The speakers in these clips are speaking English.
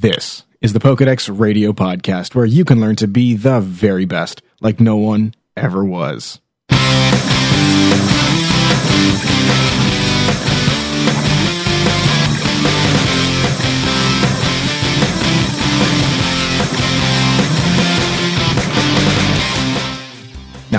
This is the Pokedex Radio Podcast, where you can learn to be the very best, like no one ever was.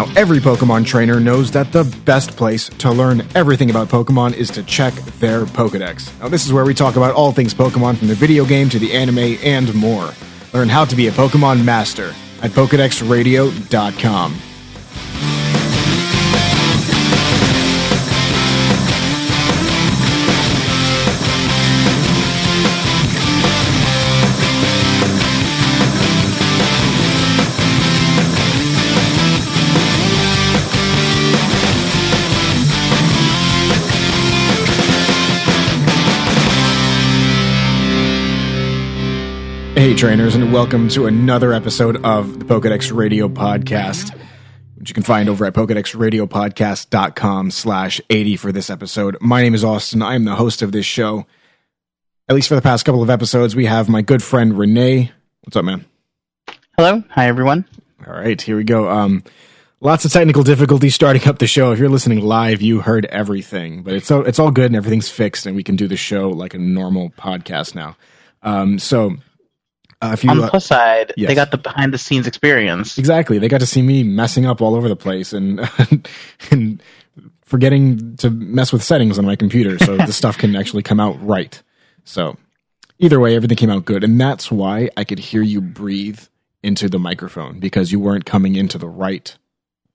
Now, every Pokemon trainer knows that the best place to learn everything about Pokemon is to check their Pokedex. Now, this is where we talk about all things Pokemon from the video game to the anime and more. Learn how to be a Pokemon master at PokedexRadio.com. Hey, trainers, and welcome to another episode of the Pokedex Radio Podcast, which you can find over at PokedexRadioPodcast.com slash 80 for this episode. My name is Austin. I am the host of this show. At least for the past couple of episodes, we have my good friend Renee. What's up, man? Hello. Hi, everyone. All right, here we go. Um, lots of technical difficulties starting up the show. If you're listening live, you heard everything, but it's all, it's all good and everything's fixed, and we can do the show like a normal podcast now. Um, so uh, if you, On the uh, plus side, yes. they got the behind the scenes experience. Exactly. They got to see me messing up all over the place and and forgetting to mess with settings on my computer so the stuff can actually come out right. So either way, everything came out good, and that's why I could hear you breathe into the microphone because you weren't coming into the right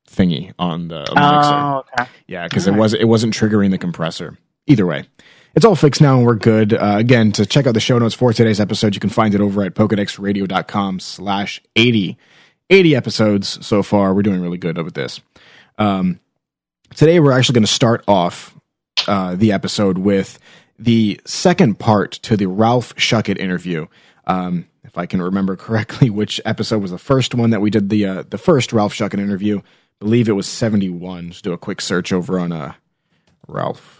thingy on the mixer. Oh, okay. Yeah, because it was it wasn't triggering the compressor. Either way, it's all fixed now and we're good. Uh, again, to check out the show notes for today's episode, you can find it over at pokedexradio.com slash 80. 80 episodes so far. We're doing really good with this. Um, today, we're actually going to start off uh, the episode with the second part to the Ralph Schuckett interview. Um, if I can remember correctly, which episode was the first one that we did the uh, the first Ralph Schuckett interview? I believe it was 71. Just do a quick search over on uh, Ralph.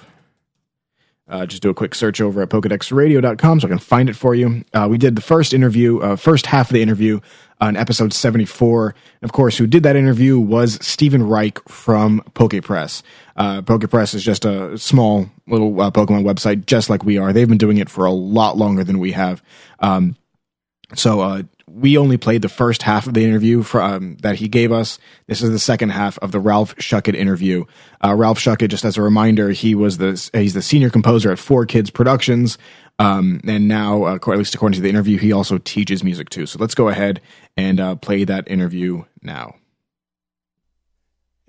Uh, just do a quick search over at PokedexRadio.com so I can find it for you. Uh, we did the first interview, uh, first half of the interview on episode 74. And of course, who did that interview was Stephen Reich from PokePress. Uh, PokePress is just a small little uh, Pokemon website, just like we are. They've been doing it for a lot longer than we have. Um, so uh, we only played the first half of the interview um, that he gave us. This is the second half of the Ralph Schuckett interview. Uh, Ralph Schuckett, just as a reminder, he was the he's the senior composer at Four Kids Productions, um, and now, uh, at least according to the interview, he also teaches music too. So let's go ahead and uh, play that interview now.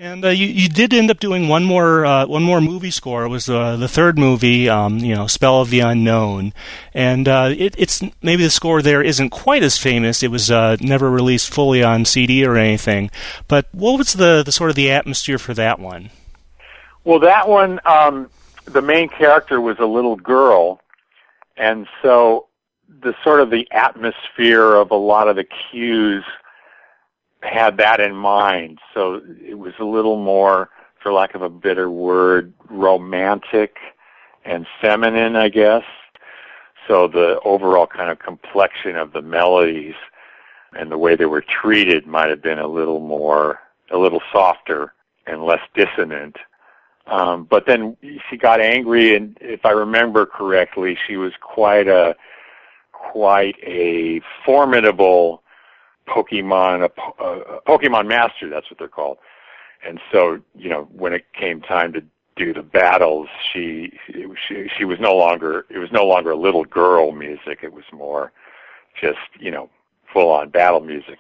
And uh, you you did end up doing one more uh, one more movie score. It was uh, the third movie, um, you know, Spell of the Unknown, and uh, it, it's maybe the score there isn't quite as famous. It was uh, never released fully on CD or anything. But what was the, the sort of the atmosphere for that one? Well, that one, um, the main character was a little girl, and so the sort of the atmosphere of a lot of the cues had that in mind. So it was a little more, for lack of a better word, romantic and feminine, I guess. So the overall kind of complexion of the melodies and the way they were treated might have been a little more, a little softer and less dissonant. Um, but then she got angry, and if I remember correctly, she was quite a, quite a formidable Pokemon, a, a Pokemon master. That's what they're called. And so, you know, when it came time to do the battles, she she she was no longer it was no longer little girl music. It was more just you know full on battle music.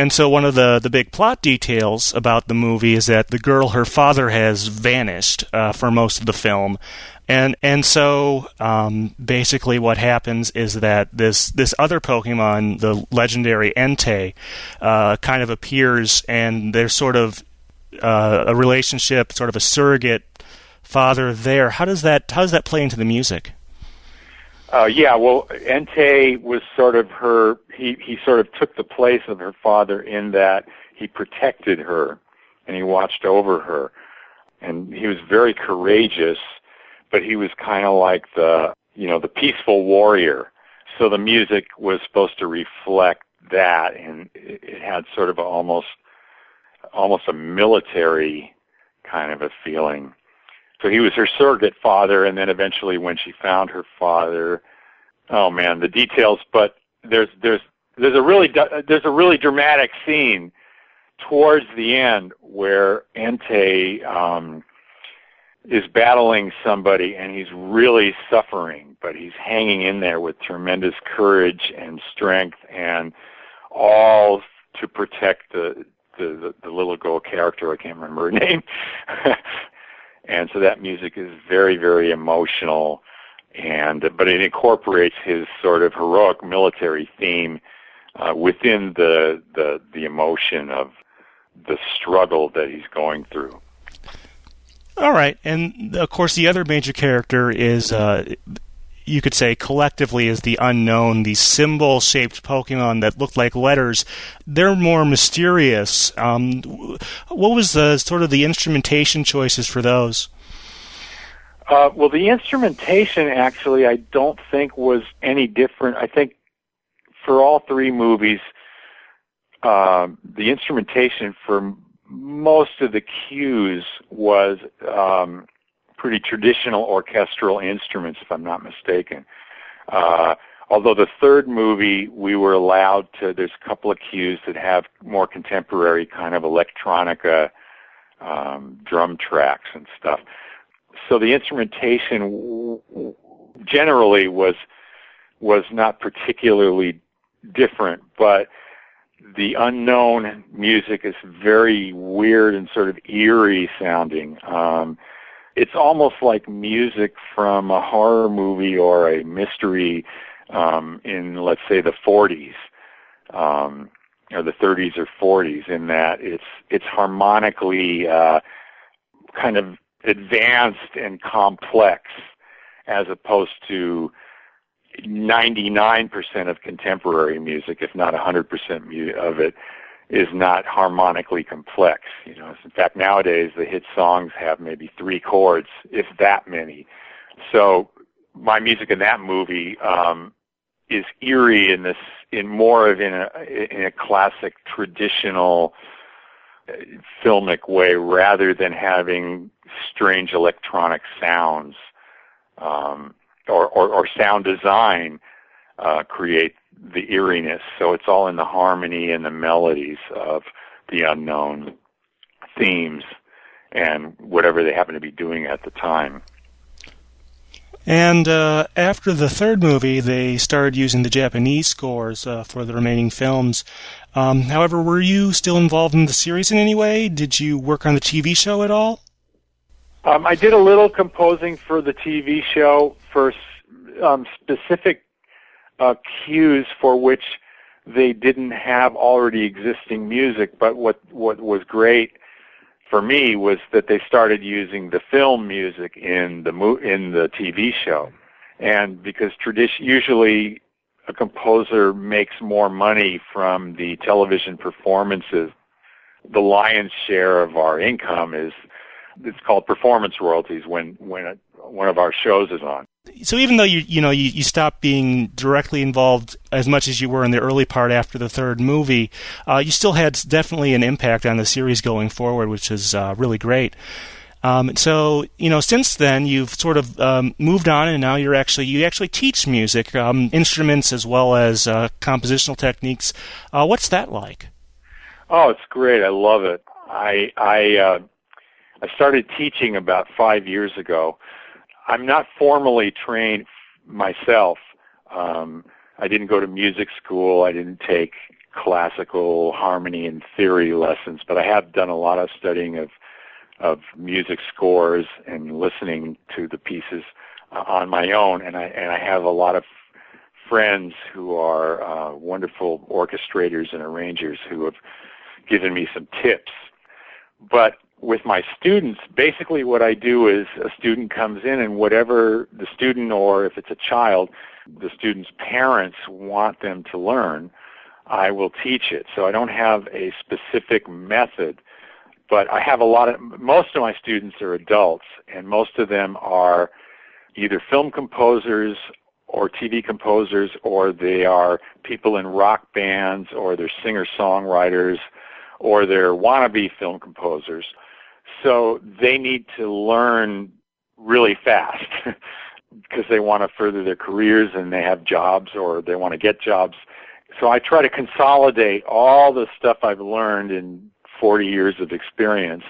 And so one of the, the big plot details about the movie is that the girl, her father, has vanished uh, for most of the film, and and so um, basically what happens is that this this other Pokemon, the legendary Entei, uh, kind of appears, and there's sort of uh, a relationship, sort of a surrogate father there. How does that how does that play into the music? Uh, yeah, well, Entei was sort of her. He he sort of took the place of her father in that he protected her and he watched over her, and he was very courageous, but he was kind of like the you know the peaceful warrior. so the music was supposed to reflect that, and it, it had sort of almost almost a military kind of a feeling. So he was her surrogate father, and then eventually, when she found her father, oh man, the details. But there's there's there's a really there's a really dramatic scene towards the end where Entei um, is battling somebody and he's really suffering, but he's hanging in there with tremendous courage and strength, and all to protect the the, the, the little girl character. I can't remember her name. And so that music is very very emotional and but it incorporates his sort of heroic military theme uh, within the the the emotion of the struggle that he's going through. All right, and of course the other major character is. Uh, you could say collectively is the unknown, these symbol shaped Pokemon that look like letters. They're more mysterious. Um, what was the sort of the instrumentation choices for those? Uh, well, the instrumentation actually, I don't think was any different. I think for all three movies, uh, the instrumentation for most of the cues was um, pretty traditional orchestral instruments, if I'm not mistaken. Uh, although the third movie, we were allowed to. There's a couple of cues that have more contemporary kind of electronica um, drum tracks and stuff so the instrumentation generally was was not particularly different, but the unknown music is very weird and sort of eerie sounding. Um, it's almost like music from a horror movie or a mystery um, in, let's say, the 40s um, or the 30s or 40s. In that it's it's harmonically uh, kind of advanced and complex as opposed to 99% of contemporary music, if not 100% of it, is not harmonically complex. You know, in fact, nowadays the hit songs have maybe three chords, if that many. So my music in that movie um, is eerie in this, in more of in a in a classic traditional filmic way rather than having strange electronic sounds um, or, or, or sound design uh, create the eeriness. So it's all in the harmony and the melodies of the unknown themes and whatever they happen to be doing at the time. And uh, after the third movie, they started using the Japanese scores uh, for the remaining films. Um, however, were you still involved in the series in any way? Did you work on the TV show at all? Um, I did a little composing for the TV show for um, specific uh, cues for which they didn't have already existing music. But what what was great for me was that they started using the film music in the mo- in the TV show, and because tradition usually a composer makes more money from the television performances. The lion's share of our income is it's called performance royalties when when a, one of our shows is on. So even though you you know you, you stopped being directly involved as much as you were in the early part after the third movie, uh, you still had definitely an impact on the series going forward, which is uh, really great. Um, so you know, since then you've sort of um, moved on, and now you're actually you actually teach music, um, instruments as well as uh, compositional techniques. Uh, what's that like? Oh, it's great. I love it. I I uh, I started teaching about five years ago. I'm not formally trained myself. Um, I didn't go to music school. I didn't take classical harmony and theory lessons, but I have done a lot of studying of of music scores and listening to the pieces uh, on my own. And I and I have a lot of friends who are uh, wonderful orchestrators and arrangers who have given me some tips. But with my students, basically what I do is a student comes in and whatever the student or if it's a child, the student's parents want them to learn, I will teach it. So I don't have a specific method but I have a lot of most of my students are adults, and most of them are either film composers or TV composers, or they are people in rock bands, or they're singer songwriters, or they're wannabe film composers. So they need to learn really fast because they want to further their careers and they have jobs or they want to get jobs. So I try to consolidate all the stuff I've learned in 40 years of experience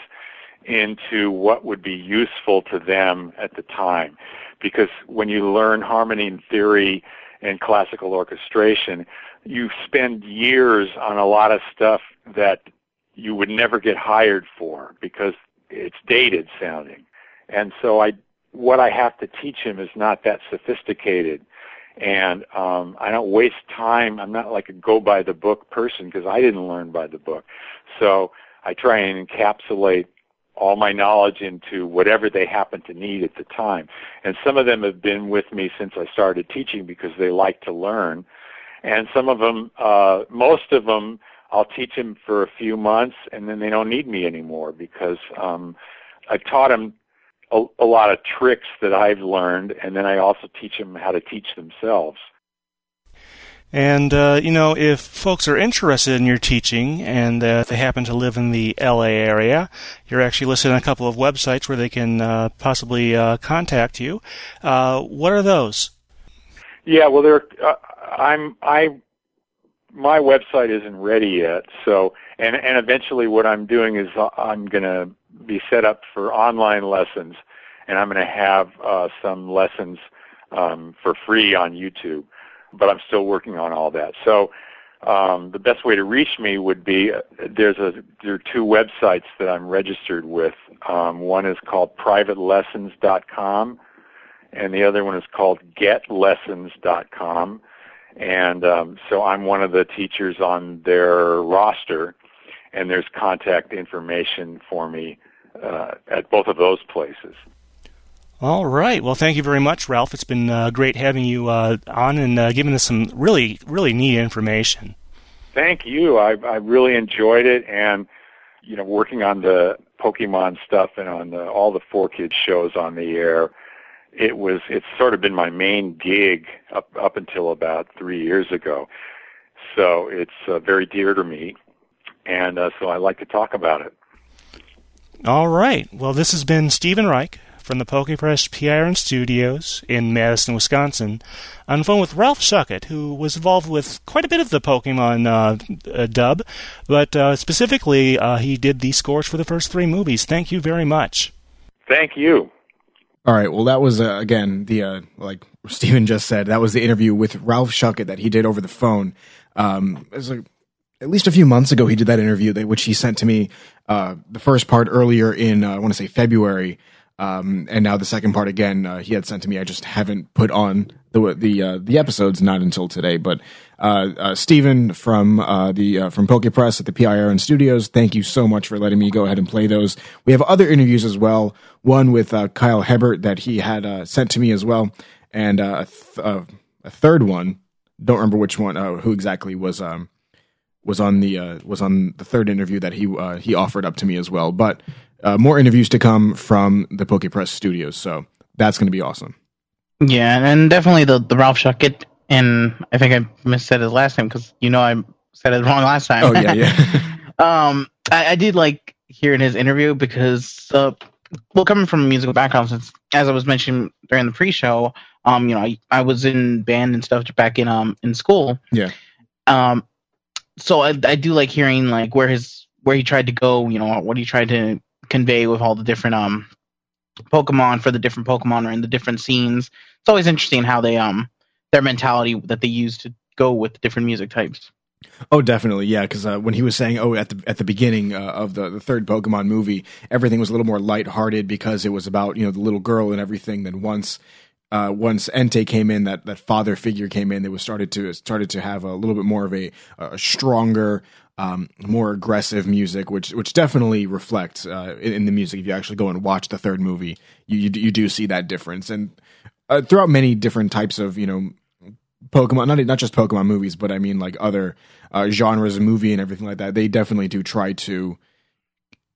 into what would be useful to them at the time. Because when you learn harmony and theory and classical orchestration, you spend years on a lot of stuff that you would never get hired for because it's dated sounding. And so I, what I have to teach him is not that sophisticated. And um, I don't waste time. I'm not like a go by the book person because I didn't learn by the book. So I try and encapsulate all my knowledge into whatever they happen to need at the time. And some of them have been with me since I started teaching because they like to learn. And some of them, uh, most of them, I'll teach them for a few months and then they don't need me anymore because um, I've taught them a, a lot of tricks that I've learned and then I also teach them how to teach themselves. And, uh, you know, if folks are interested in your teaching and uh, they happen to live in the LA area, you're actually listed on a couple of websites where they can uh, possibly uh, contact you. Uh, what are those? Yeah, well, there. Uh, I'm I. My website isn't ready yet, so and and eventually what I'm doing is I'm going to be set up for online lessons, and I'm going to have uh, some lessons um, for free on YouTube but I'm still working on all that. So um, the best way to reach me would be uh, there's a there are two websites that I'm registered with. Um, one is called privatelessons.com, and the other one is called getlessons.com. And um, so I'm one of the teachers on their roster, and there's contact information for me uh, at both of those places. All right. Well, thank you very much, Ralph. It's been uh, great having you uh, on and uh, giving us some really, really neat information. Thank you. I, I really enjoyed it, and you know, working on the Pokemon stuff and on the, all the 4Kids shows on the air. It was. It's sort of been my main gig up up until about three years ago. So it's uh, very dear to me, and uh, so I like to talk about it. All right. Well, this has been Stephen Reich from the PokePress PIRN Studios in Madison, Wisconsin, on the phone with Ralph Schuckett, who was involved with quite a bit of the Pokemon uh, uh, dub, but uh, specifically, uh, he did the scores for the first three movies. Thank you very much. Thank you. All right. Well, that was uh, again the uh, like Stephen just said. That was the interview with Ralph Schuckett that he did over the phone. Um, it was like at least a few months ago. He did that interview, that, which he sent to me. uh, the first part earlier in I want to say February. Um, and now the second part again, uh, he had sent to me. I just haven't put on the the uh, the episodes not until today. But uh, uh Stephen from uh, the uh, from PokePress at the PIRN Studios, thank you so much for letting me go ahead and play those. We have other interviews as well. One with Kyle Hebert that he had sent to me as well, and a, th- a, third one. Don't remember which one, who exactly was um, was on the was on the third interview that he he offered up to me as well. But uh, more interviews to come from the PokePress studios. So that's going to be awesome. Yeah, and definitely the, the Ralph Schuckett, and I think I missaid his last name because you know I said it wrong last time. Oh yeah, yeah. um, I, I, did like hearing his interview because, uh, well, coming from a musical background, since as I was mentioning during the pre-show, um, you know, I, I was in band and stuff back in um in school. Yeah. Um, so I I do like hearing like where his where he tried to go, you know, what he tried to convey with all the different um Pokemon for the different Pokemon or in the different scenes. It's always interesting how they um their mentality that they use to go with different music types. Oh, definitely, yeah. Because uh, when he was saying, "Oh, at the at the beginning uh, of the, the third Pokemon movie, everything was a little more lighthearted because it was about you know the little girl and everything." Then once uh, once Entei came in, that that father figure came in, they was started to started to have a little bit more of a, a stronger, um, more aggressive music, which which definitely reflects uh, in, in, the music. If you actually go and watch the third movie, you you, you do see that difference, and uh, throughout many different types of you know Pokemon, not not just Pokemon movies, but I mean like other uh, genres of movie and everything like that. They definitely do try to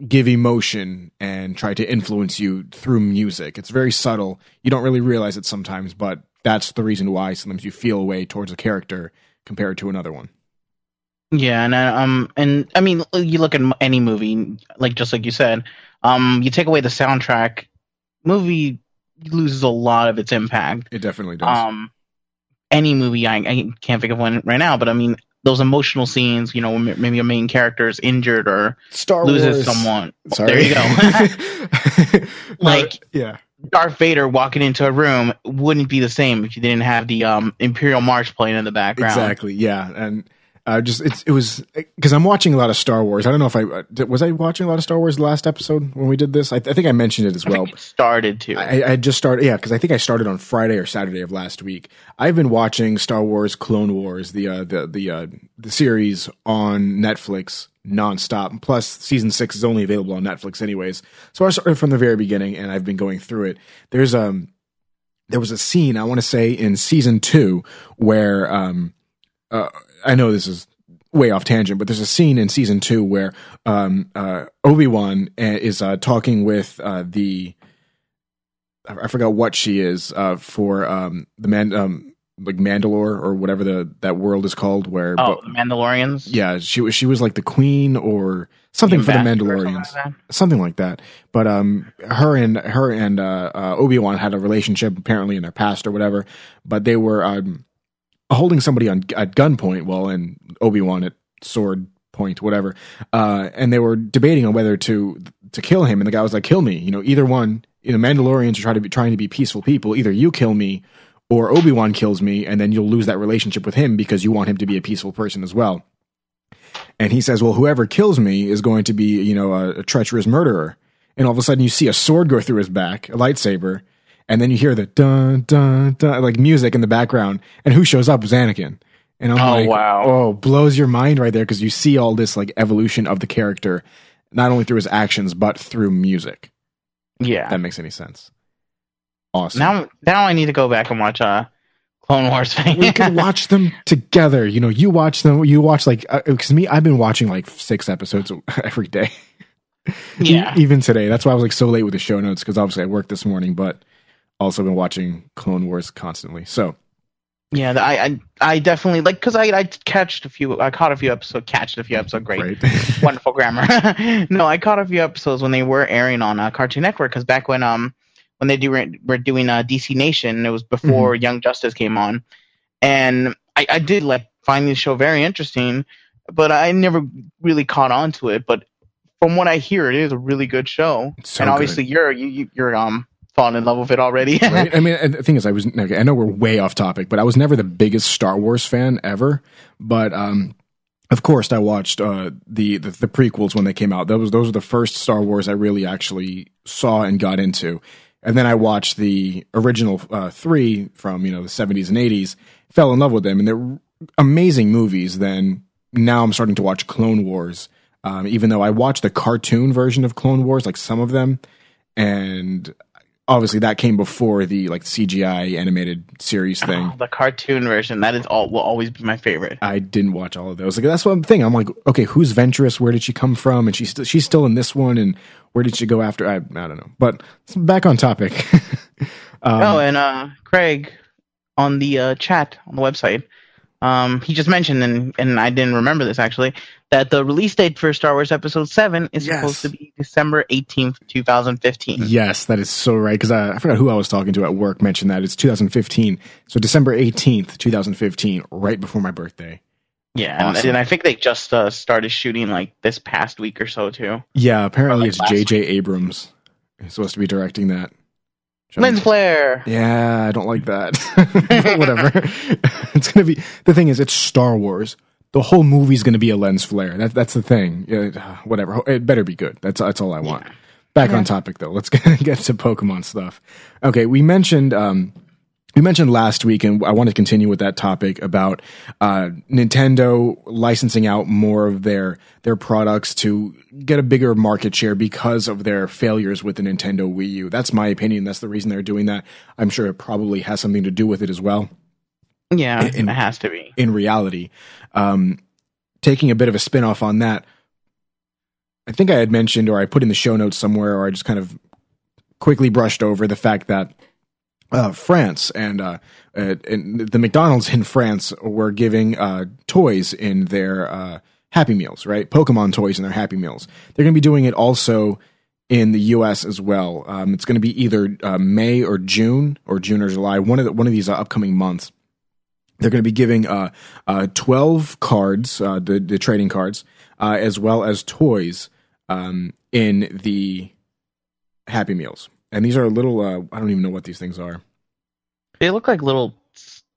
give emotion and try to influence you through music. It's very subtle. You don't really realize it sometimes, but that's the reason why sometimes you feel a way towards a character compared to another one. Yeah, and uh, um, and I mean, you look at any movie, like just like you said, um, you take away the soundtrack, movie loses a lot of its impact. It definitely does. Um, any movie, I, I can't think of one right now, but I mean, those emotional scenes, you know, maybe a main character is injured or Star loses Wars. someone. Sorry. There you go. like yeah, Darth Vader walking into a room wouldn't be the same if you didn't have the um, Imperial March playing in the background. exactly. Yeah, and uh, just it's it was because I'm watching a lot of Star Wars. I don't know if I uh, was I watching a lot of Star Wars the last episode when we did this. I, I think I mentioned it as I well. started to. I, I just started, yeah, because I think I started on Friday or Saturday of last week. I've been watching Star Wars Clone Wars, the uh, the the uh, the series on Netflix nonstop. Plus, season six is only available on Netflix, anyways. So I started from the very beginning, and I've been going through it. There's um there was a scene I want to say in season two where um uh, I know this is way off tangent, but there's a scene in season two where um uh Obi Wan is uh, talking with uh, the I forgot what she is uh, for um, the man um, like Mandalore or whatever the that world is called. Where oh, but- the Mandalorians. yeah, she was she was like the queen or something for the or something Mandalorians, like something like that. But um, her and her and uh, uh, Obi Wan had a relationship apparently in their past or whatever. But they were um, holding somebody on at gunpoint. Well, and Obi Wan at sword point, whatever. Uh, and they were debating on whether to to kill him. And the guy was like, "Kill me." You know, either one. You know, Mandalorians are trying to be trying to be peaceful people. Either you kill me. Or Obi Wan kills me, and then you'll lose that relationship with him because you want him to be a peaceful person as well. And he says, "Well, whoever kills me is going to be, you know, a, a treacherous murderer." And all of a sudden, you see a sword go through his back, a lightsaber, and then you hear the dun dun dun like music in the background. And who shows up is Anakin. And I'm like, Oh, like, wow. oh, blows your mind right there because you see all this like evolution of the character, not only through his actions but through music. Yeah. That makes any sense. Awesome. Now, now I need to go back and watch uh, Clone Wars. we could watch them together. You know, you watch them. You watch like because me, I've been watching like six episodes every day. yeah. Even today. That's why I was like so late with the show notes because obviously I worked this morning, but also been watching Clone Wars constantly. So Yeah, I, I I definitely like because I I catched a few I caught a few episodes catched a few episodes great great. wonderful grammar no I caught a few episodes when they were airing on uh, Cartoon Network because back when um when they do were doing uh, DC Nation it was before Young Justice came on and I I did like find the show very interesting but I never really caught on to it but from what I hear it is a really good show So and good. obviously you're you, you you're um falling in love with it already right? I mean, the thing is, I was I know we're way off topic, but I was never the biggest Star Wars fan ever. But um, of course, I watched uh, the, the the prequels when they came out. Those those were the first Star Wars I really actually saw and got into. And then I watched the original uh, three from you know the seventies and eighties. Fell in love with them, and they're amazing movies. Then now I'm starting to watch Clone Wars. Um, even though I watched the cartoon version of Clone Wars, like some of them, and obviously that came before the like CGI animated series thing. the cartoon version that is all will always be my favorite I didn't watch all of those. Like that's one thing. I'm like, okay, who's Ventress? Where did she come from? And she's still she's still in this one. And where did she go after? I I don't know. But back on topic. um, oh, and uh, Craig on the uh, chat on the website, um, he just mentioned, and and I didn't remember this actually, that the release date for Star Wars Episode Seven is Yes. supposed to be December eighteenth, two thousand fifteen. yes, that is so right. Because I, I forgot who I was talking to at work mentioned that it's 2015. So December 18th, 2015, right before my birthday. Yeah, and, Awesome. and I think they just uh, started shooting like this past week or so too. Yeah, apparently like it's J.J. Abrams is supposed to be directing that. Lens flare. Yeah, I don't like that. Whatever. it's gonna be the thing is it's Star Wars. The whole movie's gonna be a lens flare. That, that's the thing. Yeah, whatever. It better be good. That's that's all I want. Back on topic though. Let's get, get to Pokemon stuff. Okay, we mentioned um we mentioned last week, and I want to continue with that topic about uh, Nintendo licensing out more of their their products to get a bigger market share because of their failures with the Nintendo Wii U. That's my opinion. That's the reason they're doing that. I'm sure it probably has something to do with it as well. Yeah, In- it has to be. In reality, um, taking a bit of a spin off on that, I think I had mentioned, or I put in the show notes somewhere, or I just kind of quickly brushed over the fact that uh, France and, uh, uh, and the McDonald's in France were giving uh, toys in their uh, Happy Meals, right? Pokemon toys in their Happy Meals. They're going to be doing it also in the U.S. as well. Um, it's going to be either uh, May or June, or June or July, one of the, one of these upcoming months. They're going to be giving uh, uh, 12 cards, uh, the, the trading cards, uh, as well as toys um, in the Happy Meals. And these are a little, uh, I don't even know what these things are. They look like little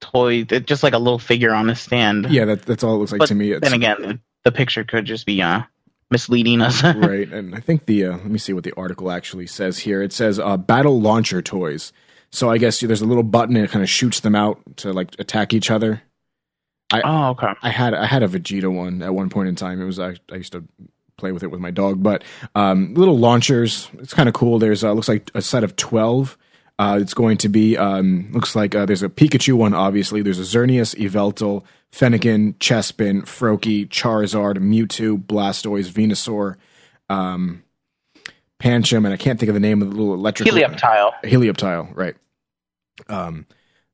toys, just like a little figure on a stand. Yeah, that, that's all it looks like but to me. It's, then again, the picture could just be uh, misleading us. right. And I think the, uh, let me see what the article actually says here. It says uh, battle launcher toys. So I guess there's a little button and it kind of shoots them out to like attack each other. oh, okay. I had I had a Vegeta one at one point in time. It was I, I used to play with it with my dog, but um, little launchers. It's kind of cool. There's uh, looks like a set of twelve. Uh, it's going to be um, looks like uh, there's a Pikachu one. Obviously, there's a Xerneas, Yveltal, Fennekin, Chespin, Froakie, Charizard, Mewtwo, Blastoise, Venusaur, um, Pancham, and I can't think of the name of the little electric Helioptile. Helioptile, right? Um,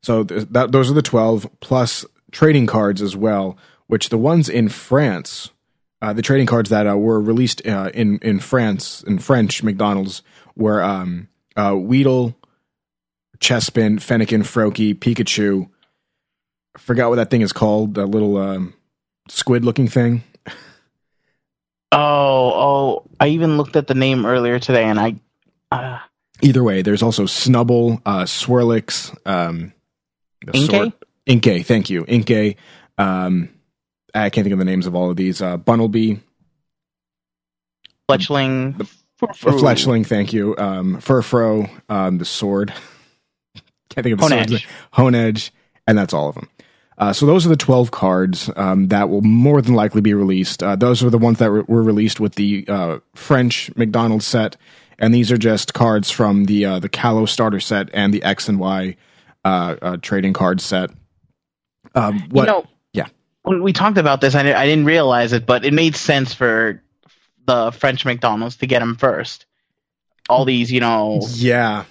so th- that those are the twelve plus trading cards as well. Which the ones in France, uh, the trading cards that uh, were released uh, in in France in French McDonald's were um, uh, Weedle, Chespin, Fennekin, Froakie, Pikachu. I forgot what that thing is called. The little um, squid looking thing. Oh, oh! I even looked at the name earlier today, and I. Uh, Either way, there's also Snubbull, uh, Swirlix, um, the Inkay? sword- Inkay, thank you. Inkay. Um, I can't think of the names of all of these. Uh, Bunnelby, Fletchling. a Fletchling, thank you. Um, Furfrou, um, the sword. can't think of the Honedge. swords. Honedge, and that's all of them. Uh, so those are the 12 cards um, that will more than likely be released. Uh, those are the ones that re- were released with the uh, French McDonald's set, and these are just cards from the uh, the Kalos starter set and the X and Y uh, uh, trading card set. Um, what? You know, Yeah. When we talked about this, I, I didn't realize it, but it made sense for the French McDonald's to get them first. All these, you know, yeah,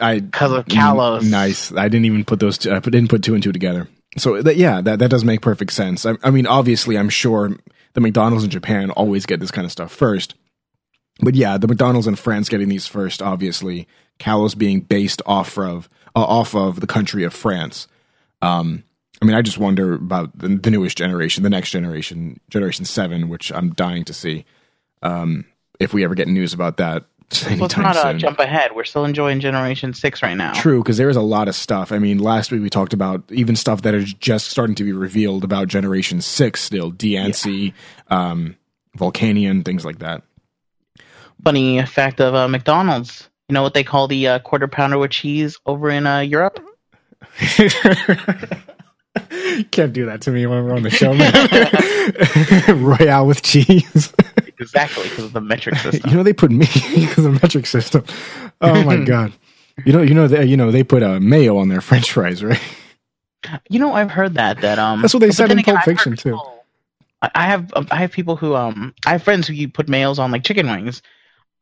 I because of Kalos. Nice. I didn't even put those. Two, I didn't put two and two together. So that, yeah, that that does make perfect sense. I, I mean, obviously, I'm sure the McDonald's in Japan always get this kind of stuff first. But yeah, the McDonald's in France getting these first, obviously, Kalos being based off of uh, off of the country of France. Um, I mean, I just wonder about the, the newest generation, the next generation, Generation Seven, which I'm dying to see. Um, if we ever get news about that anytime Let's not soon. jump ahead. We're still enjoying Generation Six right now. True, because there is a lot of stuff. I mean, last week we talked about even stuff that is just starting to be revealed about Generation Six. Still, Diancie, um, Volcanion, things like that. Funny fact of uh, McDonald's. You know what they call the uh, quarter pounder with cheese over in uh, Europe? Can't do that to me when we're on the show, man. Royale with cheese. Exactly, because of the metric system. you know they put me because of the metric system. Oh my god. You know, you know, they, you know, they put uh, mayo on their French fries, right? You know, I've heard that. That um, That's what they said in again, Pulp Fiction, too. people- I I have um, I have people who um I have friends who you put mayos on like chicken wings.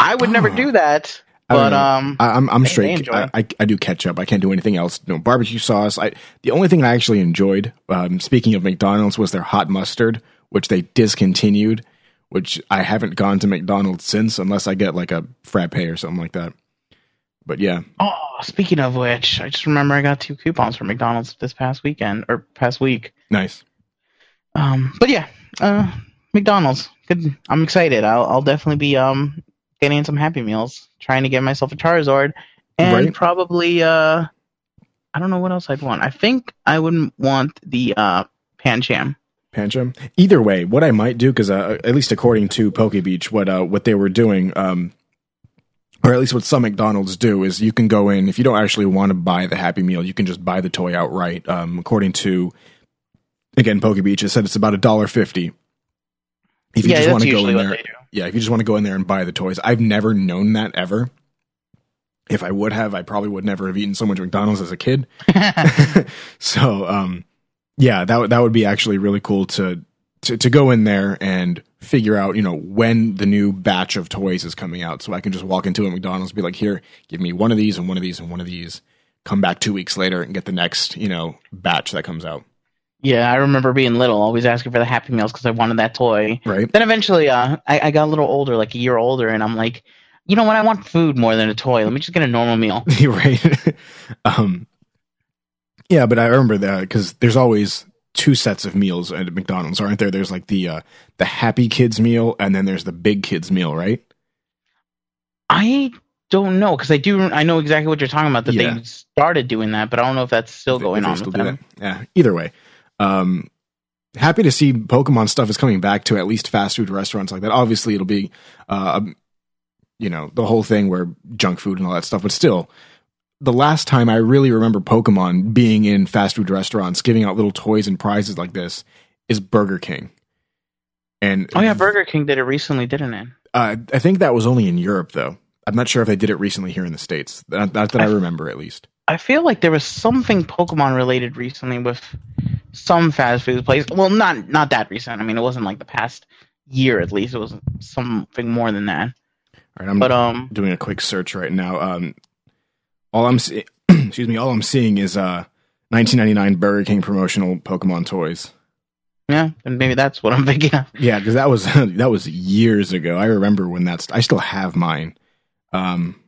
I would never Oh. do that, but know. um I, I'm I'm They- they straight. enjoy. I, I I do ketchup. I can't do anything else. No barbecue sauce. I the only thing I actually enjoyed. Um, speaking of McDonald's, was their hot mustard, which they discontinued. Which I haven't gone to McDonald's since, unless I get like a frappe or something like that. But yeah, oh speaking of which, I just remember I got two coupons from McDonald's this past weekend or past week. nice. Um, but yeah, uh, McDonald's. Good. I'm excited. I'll I'll definitely be um getting some Happy Meals, trying to get myself a Charizard, and Right. probably uh I don't know what else I'd want. I think I would want the uh Pancham. Either way, what I might do, because uh, at least according to Poke Beach, what uh, what they were doing, um, or at least what some McDonald's do, is you can go in if you don't actually want to buy the Happy Meal, you can just buy the toy outright. Um, according to again Poke Beach, it said it's about a dollar fifty. If you yeah, just want to go in there, yeah, if you just want to go in there and buy the toys, I've never known that ever. If I would have, I probably would never have eaten so much McDonald's as a kid. so, um, yeah, that would that would be actually really cool to, to to go in there and figure out, you know, when the new batch of toys is coming out. So I can just walk into a McDonald's, be like, here, give me one of these and one of these and one of these. Come back two weeks later and get the next, you know, batch that comes out. Yeah, I remember being little, always asking for the Happy Meals because I wanted that toy. Right. Then eventually, uh, I, I got a little older, like a year older, and I'm like, you know what? I want food more than a toy. Let me just get a normal meal. Right. um, yeah, but I remember that because there's always two sets of meals at McDonald's, aren't there? There's like the uh, the Happy Kids meal, and then there's the Big Kids meal, right? I don't know because I do. I know exactly what you're talking about. That Yeah. they started doing that, but I don't know if that's still going on still with them. Yeah. Either way, um, happy to see Pokemon stuff is coming back to at least fast food restaurants like that. Obviously, it'll be, uh, you know, the whole thing where junk food and all that stuff, but still. The last time I really remember Pokemon being in fast food restaurants giving out little toys and prizes like this is Burger King. And Oh yeah, Burger King did it recently, didn't it? Uh, I think that was only in Europe, though. I'm not sure if they did it recently here in the states. Not, not that I remember, at least. I feel like there was something Pokemon related recently with some fast food place. Well, not not that recent. I mean, it wasn't like the past year at least. It was something more than that. All right, I'm But um, doing a quick search right now. Um, all I'm see- excuse me, all I'm seeing is uh 1999 Burger King promotional Pokemon toys. yeah, and maybe that's what I'm thinking of. Yeah, because that was that was years ago. I remember when that's. I still have mine. Um,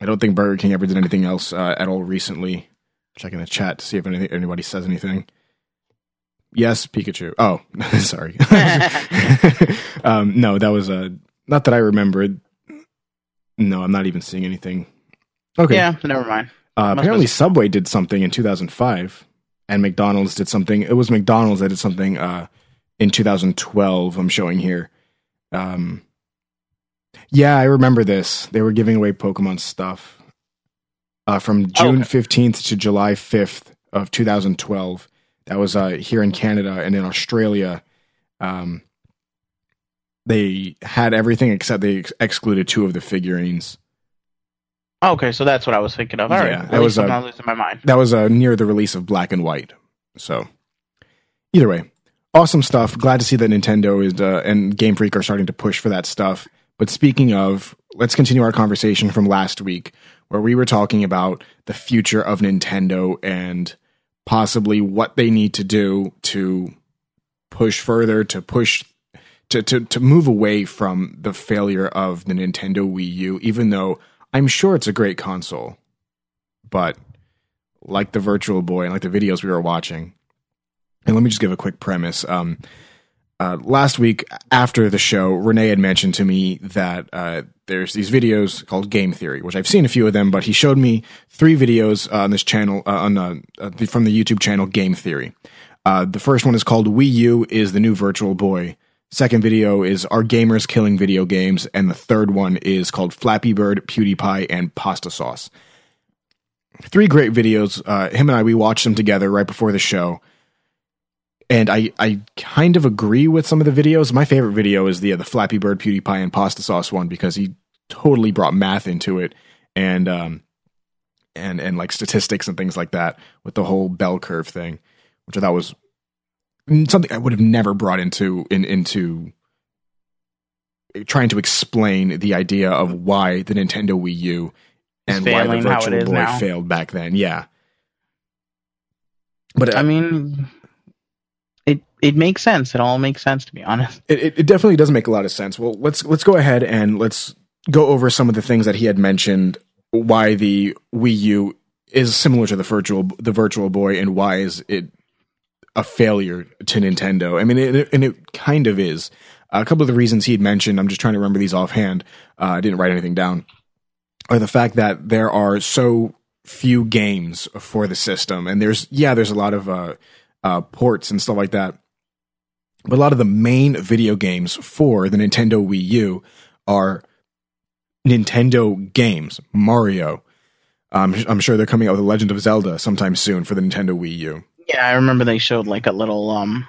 I don't think Burger King ever did anything else uh, at all recently. Checking the chat to see if anything, anybody says anything. Yes, Pikachu. Oh, sorry. um, no, that was uh, not that I remembered. No, I'm not even seeing anything. Okay. Yeah, never mind. Uh, apparently, Subway did something in 2005, and McDonald's did something. It was McDonald's that did something uh, in 2012. I'm showing here. Um, yeah, I remember this. They were giving away Pokemon stuff uh, from June okay. 15th to July 5th of 2012. That was uh, here in Canada and in Australia. Um, they had everything except they ex- excluded two of the figurines. Okay, so that's what I was thinking of. All right, Yeah, at that was, I'm not losing my mind. that was uh, near the release of Black and White. So, either way, awesome stuff. Glad to see that Nintendo is uh, and Game Freak are starting to push for that stuff. But speaking of, let's continue our conversation from last week, where we were talking about the future of Nintendo and possibly what they need to do to push further, to push to, to, to move away from the failure of the Nintendo Wii U, even though I'm sure it's a great console. But like the Virtual Boy and like the videos we were watching, and let me just give a quick premise. Um, uh, last week after the show, Renee had mentioned to me that uh, there's these videos called Game Theory, which I've seen a few of them, but he showed me three videos uh, on this channel uh, on uh, the, from the YouTube channel Game Theory. Uh, the first one is called Wii U is the new Virtual Boy. Second video is Are Gamers Killing Video Games? And the third one is called Flappy Bird, PewDiePie, and Pasta Sauce. Three great videos. Uh, him and I, we watched them together right before the show. And I, I kind of agree with some of the videos. My favorite video is the uh, the Flappy Bird, PewDiePie, and Pasta Sauce one because he totally brought math into it and um and and like statistics and things like that with the whole bell curve thing, which I thought was something I would have never brought into in into trying to explain the idea of why the Nintendo Wii U and why the failing how it Virtual Boy now. failed back then. Yeah, but uh, I mean, it it makes sense. It all makes sense to be honest. it, it, it definitely does make a lot of sense. Well, let's let's go ahead and let's go over some of the things that he had mentioned. Why the Wii U is similar to the virtual the Virtual Boy, and why is it a failure to Nintendo? I mean, it, and it kind of is. a couple of the reasons he had mentioned, I'm just trying to remember these offhand. Uh, I didn't write anything down. Are the fact that there are so few games for the system, and there's yeah, there's a lot of uh, uh, ports and stuff like that. But a lot of the main video games for the Nintendo Wii U are Nintendo games. Mario. Um, I'm sure they're coming out with The Legend of Zelda sometime soon for the Nintendo Wii U. Yeah, I remember they showed like a little um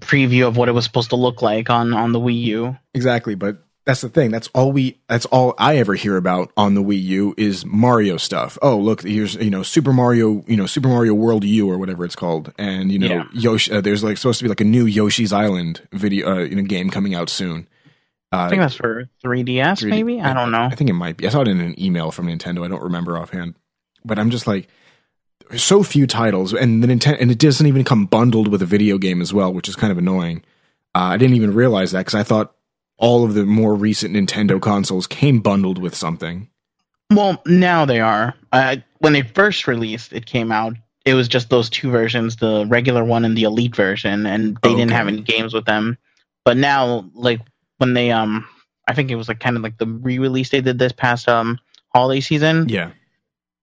preview of what it was supposed to look like on on the Wii U. Exactly, but that's the thing. That's all we. That's all I ever hear about on the Wii U is Mario stuff. Oh, look, here's you know Super Mario, you know Super Mario World U or whatever it's called, and you know Yeah. Yoshi. Uh, there's like supposed to be like a new Yoshi's Island video, uh, you know, game coming out soon. Uh, I think that's for 3DS, 3D maybe. I don't know. I think it might be. I saw it in an email from Nintendo. I don't remember offhand, but I'm just like, so few titles, and the Nintendo, and it doesn't even come bundled with a video game as well, which is kind of annoying. Uh, I didn't even realize that because I thought all of the more recent Nintendo consoles came bundled with something. Well, now they are. Uh, when they first released, it came out. It was just those two versions, the regular one and the elite version, and they didn't have any games with them. But now, like when they um, I think it was like kind of like the re-release they did this past um holiday season. Yeah,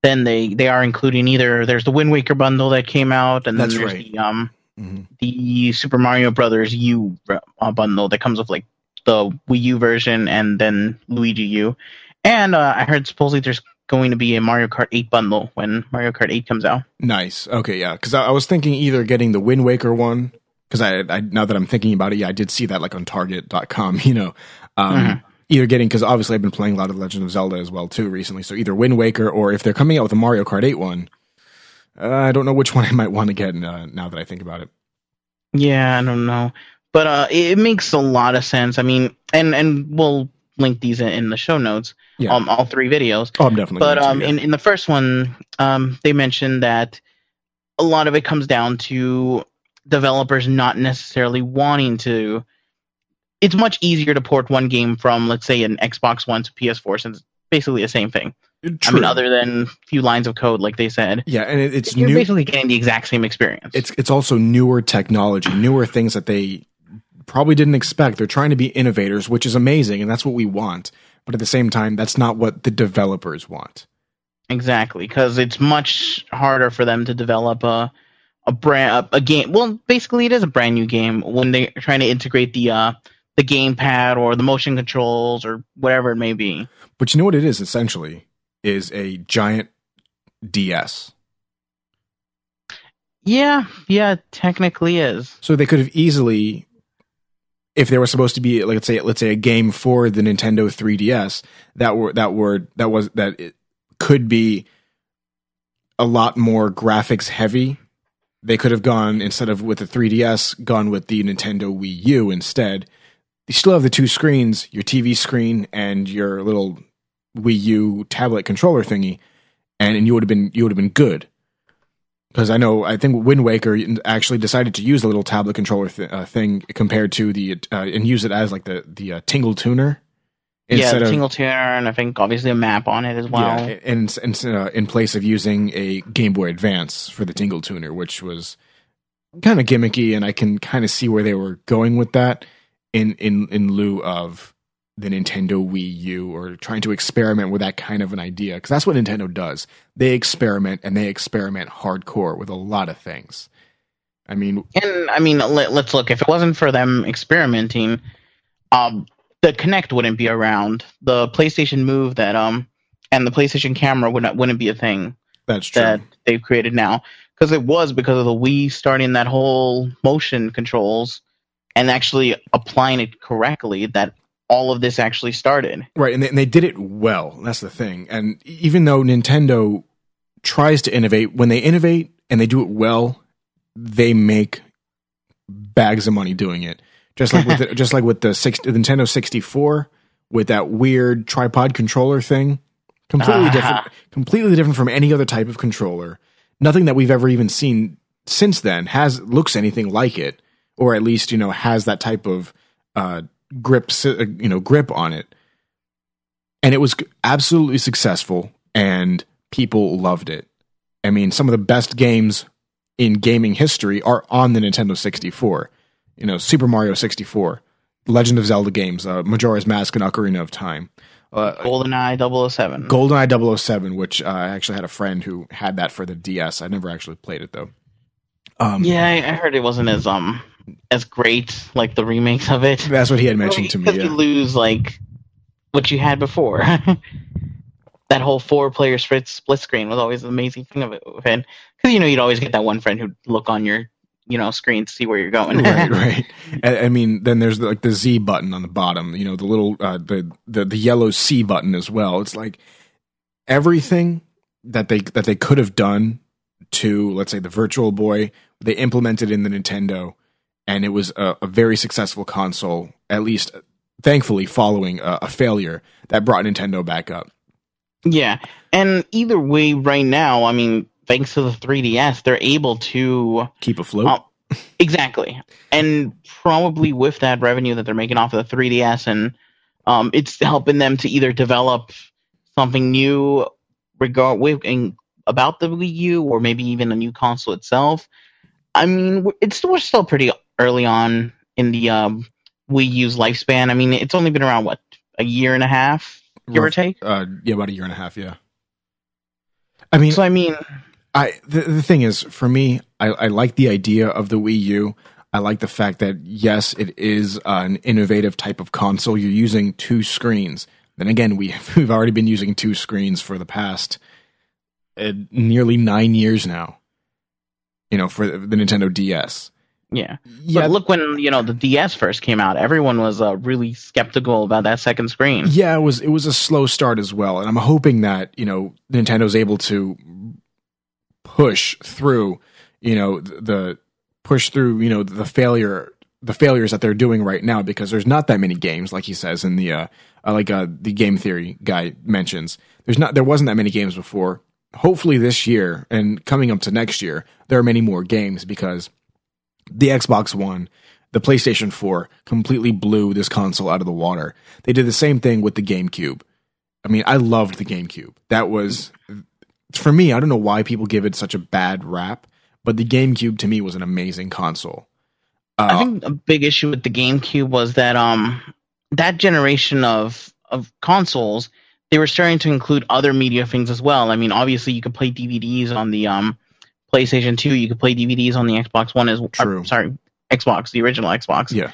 Then they they are including either there's the Wind Waker bundle that came out, and then there's right. the um hmm the Super Mario Brothers U uh, bundle that comes with like the Wii U version and then Luigi U. And uh, I heard supposedly there's going to be a Mario Kart 8 bundle when Mario Kart 8 comes out. nice. Okay, yeah, because I, I was thinking either getting the Wind Waker one because I, I now that I'm thinking about it, yeah, I did see that like on Target.com. You know, um, Mhm. Either getting because obviously I've been playing a lot of Legend of Zelda as well too recently. So either Wind Waker or if they're coming out with a Mario Kart 8 one, uh, I don't know which one I might want to get uh, now that I think about it. Yeah, I don't know. But uh, it, makes a lot of sense. I mean, and, and we'll link these in, in the show notes, Yeah. um, all three videos. oh, I'm definitely. but going to, um, yeah. in, in the first one, um, they mentioned that a lot of it comes down to developers not necessarily wanting to. It's much easier to port one game from, let's say, an Xbox One to PS4, since it's basically the same thing. I True. mean, other than a few lines of code, like they said, yeah, and it, it's you're new. basically getting the exact same experience. it's it's also newer technology, newer things that they probably didn't expect. They're trying to be innovators, which is amazing, and that's what we want. But at the same time, that's not what the developers want. Exactly, because it's much harder for them to develop a a brand a, a game. Well, basically, it is a brand new game when they're trying to integrate the uh the gamepad or the motion controls or whatever it may be. But you know what it is essentially is a giant DS. Yeah, yeah, technically is. So they could have easily, if there was supposed to be, like, let's say, let's say a game for the Nintendo 3DS that were that were that was that it could be a lot more graphics heavy. They could have gone instead of with the 3DS, gone with the Nintendo Wii U instead. You still have the two screens, your TV screen and your little Wii U tablet controller thingy, and, and you would have been you would have been good because I know I think Wind Waker actually decided to use the little tablet controller th- uh, thing compared to the uh, and use it as like the the uh, Tingle tuner yeah, the Tingle tuner, and I think obviously a map on it as well. yeah, in in, uh, in place of using a Game Boy Advance for the Tingle tuner, which was kind of gimmicky, and I can kind of see where they were going with that in in in lieu of the Nintendo Wii U or trying to experiment with that kind of an idea because that's what Nintendo does. They experiment and they experiment hardcore with a lot of things. I mean, And I mean, let, let's look. If it wasn't for them experimenting, um, the Kinect wouldn't be around. The PlayStation Move that um, and the PlayStation Camera would not wouldn't be a thing that's true. that they've created now. Because it was because of the Wii starting that whole motion controls and actually applying it correctly that all of this actually started. Right, and they, and they did it well. That's the thing. And even though Nintendo tries to innovate, when they innovate and they do it well, they make bags of money doing it. Just like with the, just like with the, six, the Nintendo 64 with that weird tripod controller thing, completely Ah. different, completely different from any other type of controller. Nothing that we've ever even seen since then has looks anything like it, or at least you know has that type of uh, grip, uh, you know, grip on it. And it was absolutely successful, and people loved it. I mean, some of the best games in gaming history are on the Nintendo 64. You know, Super Mario 64, Legend of Zelda games, uh, Majora's Mask, and Ocarina of Time. Uh, GoldenEye 007. GoldenEye 007, which uh, I actually had a friend who had that for the DS. I never actually played it though. Um, yeah, I, I heard it wasn't as um as great like the remakes of it. that's what he had mentioned to me. Because you lose like what you had before. that whole four-player split split screen was always the amazing thing of it. Because you know you'd always get that one friend who'd look on your you know screen to see where you're going. right, right. I, I, mean, then there's like the Z button on the bottom. You know, the little uh, the the the yellow C button as well. It's like everything that they that they could have done to let's say the Virtual Boy, they implemented in the Nintendo, and it was a, a very successful console. At least, thankfully, following a, a failure that brought Nintendo back up. Yeah, and either way, right now, I mean, thanks to the 3DS, they're able to keep afloat. Uh, exactly, and probably with that revenue that they're making off of the 3DS, and um, it's helping them to either develop something new regard with about the Wii U, or maybe even a new console itself. I mean, it's we're still pretty early on in the um, Wii U's lifespan. I mean, it's only been around what a year and a half, give Rough, or take. Uh, yeah, about a year and a half. Yeah. I mean, so I mean, I the, the thing is, for me, I, I like the idea of the Wii U. I like the fact that yes, it is an innovative type of console. You're using two screens. Then again, we we've already been using two screens for the past uh, nearly nine years now. You know, for the Nintendo DS. Yeah. yeah. But look when, you know, the DS first came out, everyone was uh, really skeptical about that second screen. Yeah, it was it was a slow start as well. And I'm hoping that, you know, Nintendo's able to push through, you know, the push through, you know, the failure the failures that they're doing right now because there's not that many games like he says in the uh, uh like uh the game theory guy mentions. There's not there wasn't that many games before. Hopefully this year and coming up to next year, there are many more games because the Xbox One, the PlayStation 4 completely blew this console out of the water. They did the same thing with the GameCube. I mean, I loved the GameCube. That was for me, I don't know why people give it such a bad rap, but the GameCube to me was an amazing console. Uh, I think a big issue with the GameCube was that um that generation of of consoles they were starting to include other media things as well. I mean, obviously you could play DVDs on the um PlayStation 2, you could play DVDs on the Xbox One as well. Sorry, Xbox, the original Xbox. Yeah.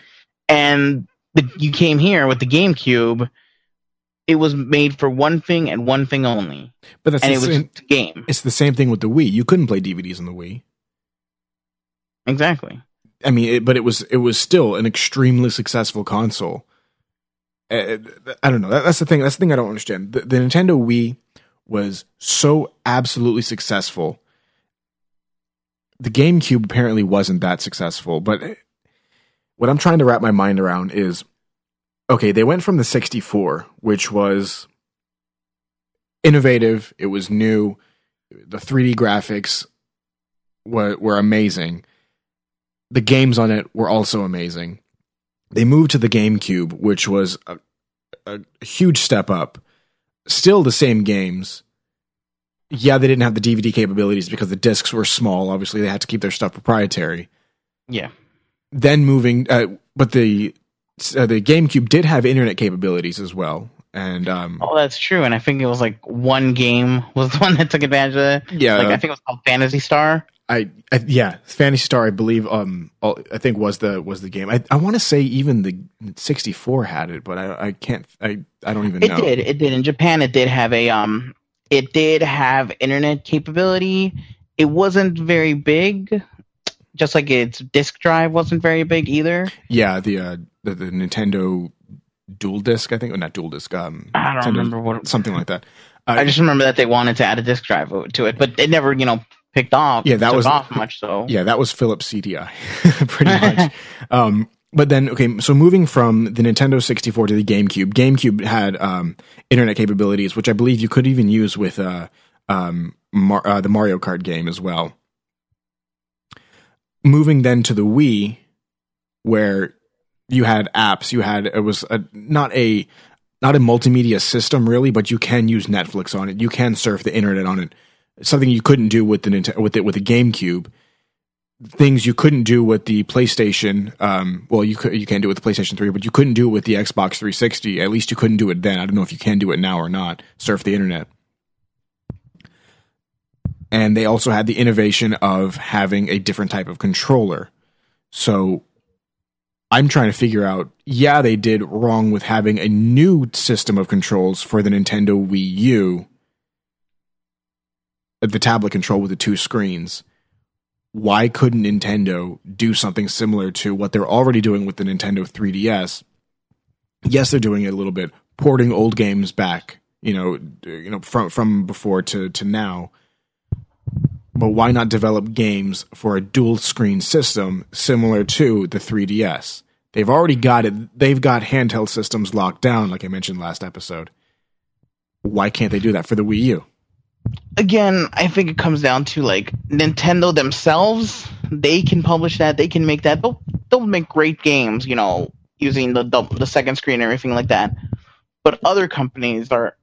And the, you came here with the GameCube. It was made for one thing and one thing only. But that's and it same, was game. It's the same thing with the Wii. You couldn't play DVDs on the Wii. Exactly. I mean, it, but it was it was still an extremely successful console. Uh, I don't know. That, that's the thing. That's the thing I don't understand. The, the Nintendo Wii was so absolutely successful the GameCube apparently wasn't that successful, but what I'm trying to wrap my mind around is okay, they went from the 64, which was innovative, it was new, the 3D graphics were, were amazing. The games on it were also amazing. They moved to the GameCube, which was a, a huge step up. Still the same games, yeah, they didn't have the DVD capabilities because the discs were small. Obviously, they had to keep their stuff proprietary. Yeah. Then moving, uh, but the uh, the GameCube did have internet capabilities as well. And um, oh, that's true. And I think it was like one game was the one that took advantage of it. Yeah, like I think it was called Phantasy Star. I, I, yeah, Phantasy Star, I believe. Um, I think was the was the game. I, I want to say even the 64 had it, but I, I can't. I, I don't even it know. It did. It did. In Japan, it did have a um it did have internet capability. It wasn't very big, just like its disk drive wasn't very big either. Yeah, the uh, the, the Nintendo Dual Disc, I think, or not Dual Disc. Um, I don't Nintendo, remember what something like that. Uh, I just remember that they wanted to add a disk drive to it, but it never, you know, picked off. Yeah, that was off much. So yeah, that was Philips CDI, pretty much. um, but then okay, so moving from the Nintendo 64 to the GameCube, GameCube had um, internet capabilities, which I believe you could even use with uh, um, Mar- uh, the Mario Kart game as well. Moving then to the Wii, where you had apps, you had it was a, not a not a multimedia system really, but you can use Netflix on it. You can surf the internet on it. Something you couldn't do with the with it with the GameCube things you couldn't do with the PlayStation. Um, well, you could you can do it with the PlayStation Three, but you couldn't do it with the Xbox 360. At least you couldn't do it then. I don't know if you can do it now or not. Surf the internet. And they also had the innovation of having a different type of controller. So I'm trying to figure out, yeah, they did wrong with having a new system of controls for the Nintendo Wii U, the tablet control with the two screens why couldn't Nintendo do something similar to what they're already doing with the Nintendo 3DS? Yes, they're doing it a little bit, porting old games back, you know, you know from from before to to now. But why not develop games for a dual screen system similar to the 3DS? They've already got it. They've got handheld systems locked down, like I mentioned last episode. Why can't they do that for the Wii U? Again, I think it comes down to like Nintendo themselves. They can publish that. They can make that. They'll they'll make great games, you know, using the the, the second screen and everything like that. But other companies are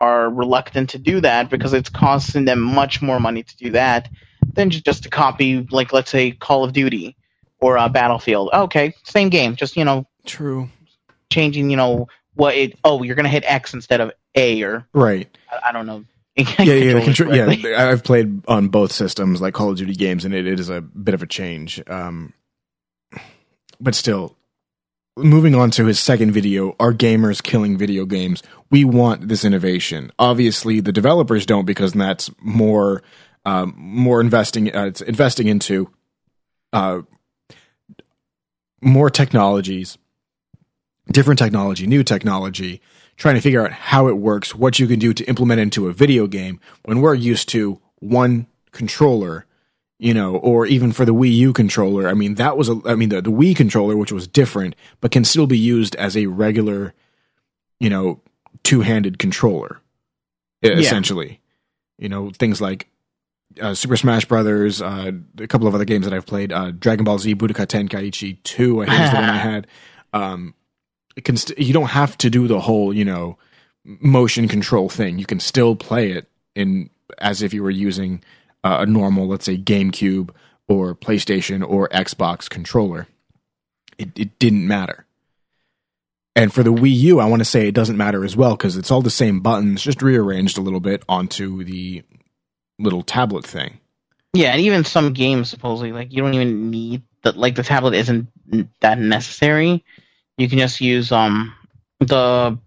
are reluctant to do that because it's costing them much more money to do that than just to copy, like let's say Call of Duty or uh, Battlefield. Okay, same game, just you know, True. changing, you know, what it. Oh, you're gonna hit X instead of A, or Right. I, I don't know. yeah, yeah, the contro- yeah. I've played on both systems, like Call of Duty games, and it, it is a bit of a change. Um, but still, moving on to his second video, are gamers killing video games? We want this innovation. Obviously, the developers don't because that's more, um, more investing. Uh, it's investing into uh, more technologies, different technology, new technology trying to figure out how it works, what you can do to implement into a video game when we're used to one controller, you know, or even for the Wii U controller. I mean, that was a, I mean, the, the Wii controller, which was different, but can still be used as a regular, you know, two handed controller, essentially. You know, things like uh, Super Smash Brothers, uh, a couple of other games that I've played, uh, Dragon Ball Z Budokai Tenkaichi 2, I think is the one I had. Um, can st- you don't have to do the whole you know motion control thing. You can still play it in as if you were using uh, a normal, let's say, GameCube or PlayStation or Xbox controller. It it didn't matter. And for the Wii U, I want to say it doesn't matter as well because it's all the same buttons, just rearranged a little bit onto the little tablet thing. Yeah, and even some games supposedly like you don't even need the like the tablet isn't that necessary. You can just use um the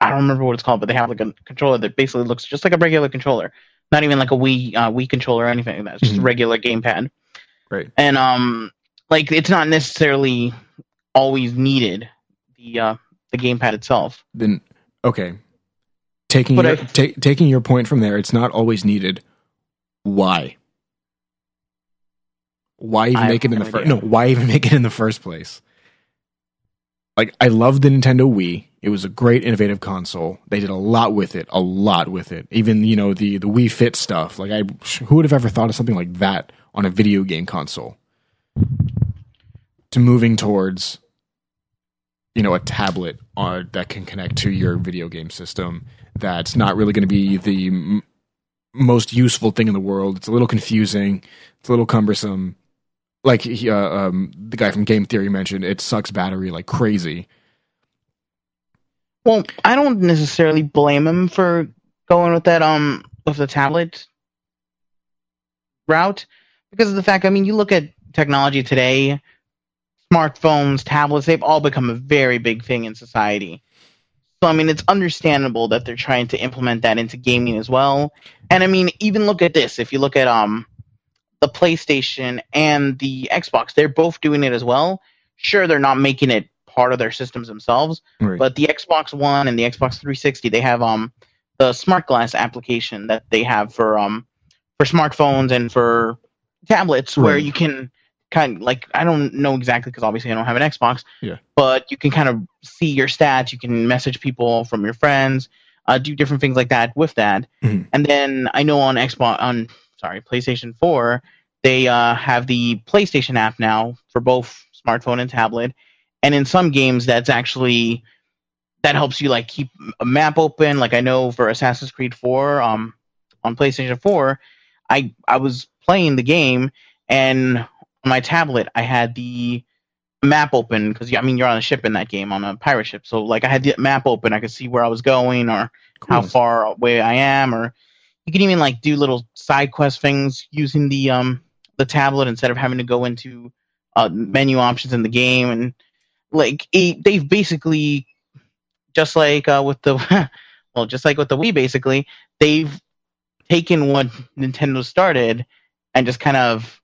I don't remember what it's called, but they have like a controller that basically looks just like a regular controller, not even like a Wii uh, Wii controller or anything like that. It's just Mhm. a regular gamepad, Right. and um like it's not necessarily always needed the uh the gamepad itself. Then okay, taking But your, I- ta- taking your point from there, it's not always needed. Why? Why even I make it in the first? No, why even make it in the first place? Like I love the Nintendo Wii. It was a great innovative console. They did a lot with it, a lot with it. Even you know the the Wii Fit stuff. Like I, who would have ever thought of something like that on a video game console? To moving towards, you know, a tablet uh, that can connect to your video game system. That's not really going to be the m- most useful thing in the world. It's a little confusing. It's a little cumbersome. Like he, uh, um, the guy from Game Theory mentioned, it sucks battery like crazy. Well, I don't necessarily blame him for going with that um with the tablet route because of the fact I mean you look at technology today, smartphones, tablets, they've all become a very big thing in society. So I mean it's understandable that they're trying to implement that into gaming as well. And I mean even look at this, if you look at um the PlayStation and the Xbox, they're both doing it as well. Sure they're not making it part of their systems themselves, Right. but the Xbox One and the Xbox 360, they have um the Smart Glass application that they have for um for smartphones and for tablets, where you can kind of like I don't know exactly because obviously I don't have an Xbox. Yeah. But you can kind of see your stats. You can message people from your friends, uh, do different things like that with that. Mhm. And then I know on Xbox on sorry PlayStation 4, they uh, have the PlayStation app now for both smartphone and tablet. And in some games that's actually that helps you like keep a map open. Like i know for assassin's creed 4 um on playstation 4 i i was playing the game and on my tablet i had the map open because i mean you're on a ship in that game on a pirate ship. So like i had the map open. I could see where i was going or how far away i am or you can even like do little side quest things using the um the tablet instead of having to go into uh, menu options in the game and like it, they've basically just like uh, with the well just like with the Wii basically they've taken what Nintendo started and just kind of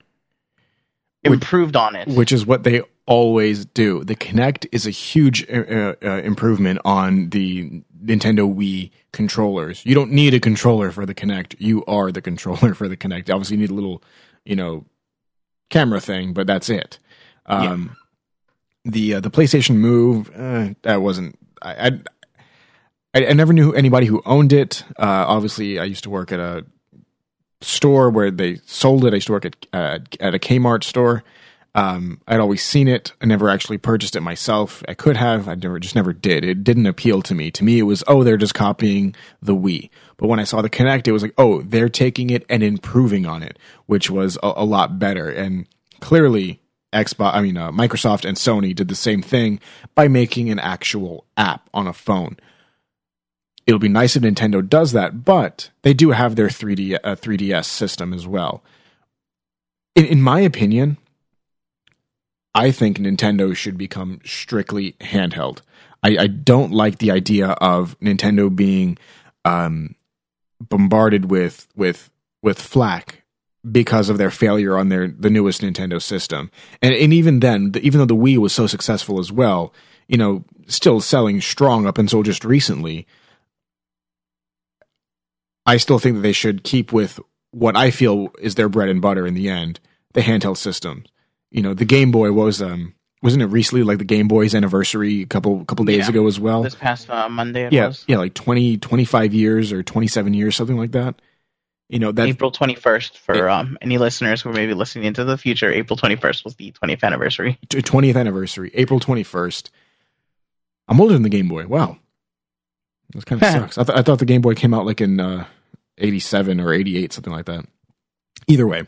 improved on it. which is what they always do. The Kinect is a huge uh, uh, improvement on the Nintendo Wii controllers. You don't need a controller for the Kinect. You are the controller for the Kinect. Obviously, you need a little, you know, camera thing, but that's it. Um, The uh, the PlayStation Move uh, that wasn't. I, I I I never knew anybody who owned it. Uh, obviously, I used to work at a store where they sold it. I used to work at uh, at a Kmart store. Um, I'd always seen it. I never actually purchased it myself. I could have. I never just never did. It didn't appeal to me. To me, it was oh, they're just copying the Wii. But when I saw the Kinect, it was like oh, they're taking it and improving on it, which was a, a lot better. And clearly, Xbox, I mean uh, Microsoft and Sony did the same thing by making an actual app on a phone it'll be nice if Nintendo does that, but they do have their 3D uh, 3DS system as well. In, in my opinion, I think Nintendo should become strictly handheld. I, I don't like the idea of Nintendo being um, bombarded with with with flack because of their failure on their the newest Nintendo system. And and even then, the, even though the Wii was so successful as well, you know, still selling strong up until just recently. I still think that they should keep with what I feel is their bread and butter in the end, the handheld systems. You know, the Game Boy was um wasn't it recently like the Game Boy's anniversary a couple couple days Yeah. ago as well? this past uh, Monday, it yeah, was yeah, like 20 25 years or 27 years something like that. You know, that April 21st for um, any listeners who may be listening into the future. April 21st was the 20th anniversary. 20th anniversary, April 21st. I'm older than the Game Boy. Wow. This kind of sucks. I, th- I thought the Game Boy came out like in uh, 87 or 88, something like that. Either way,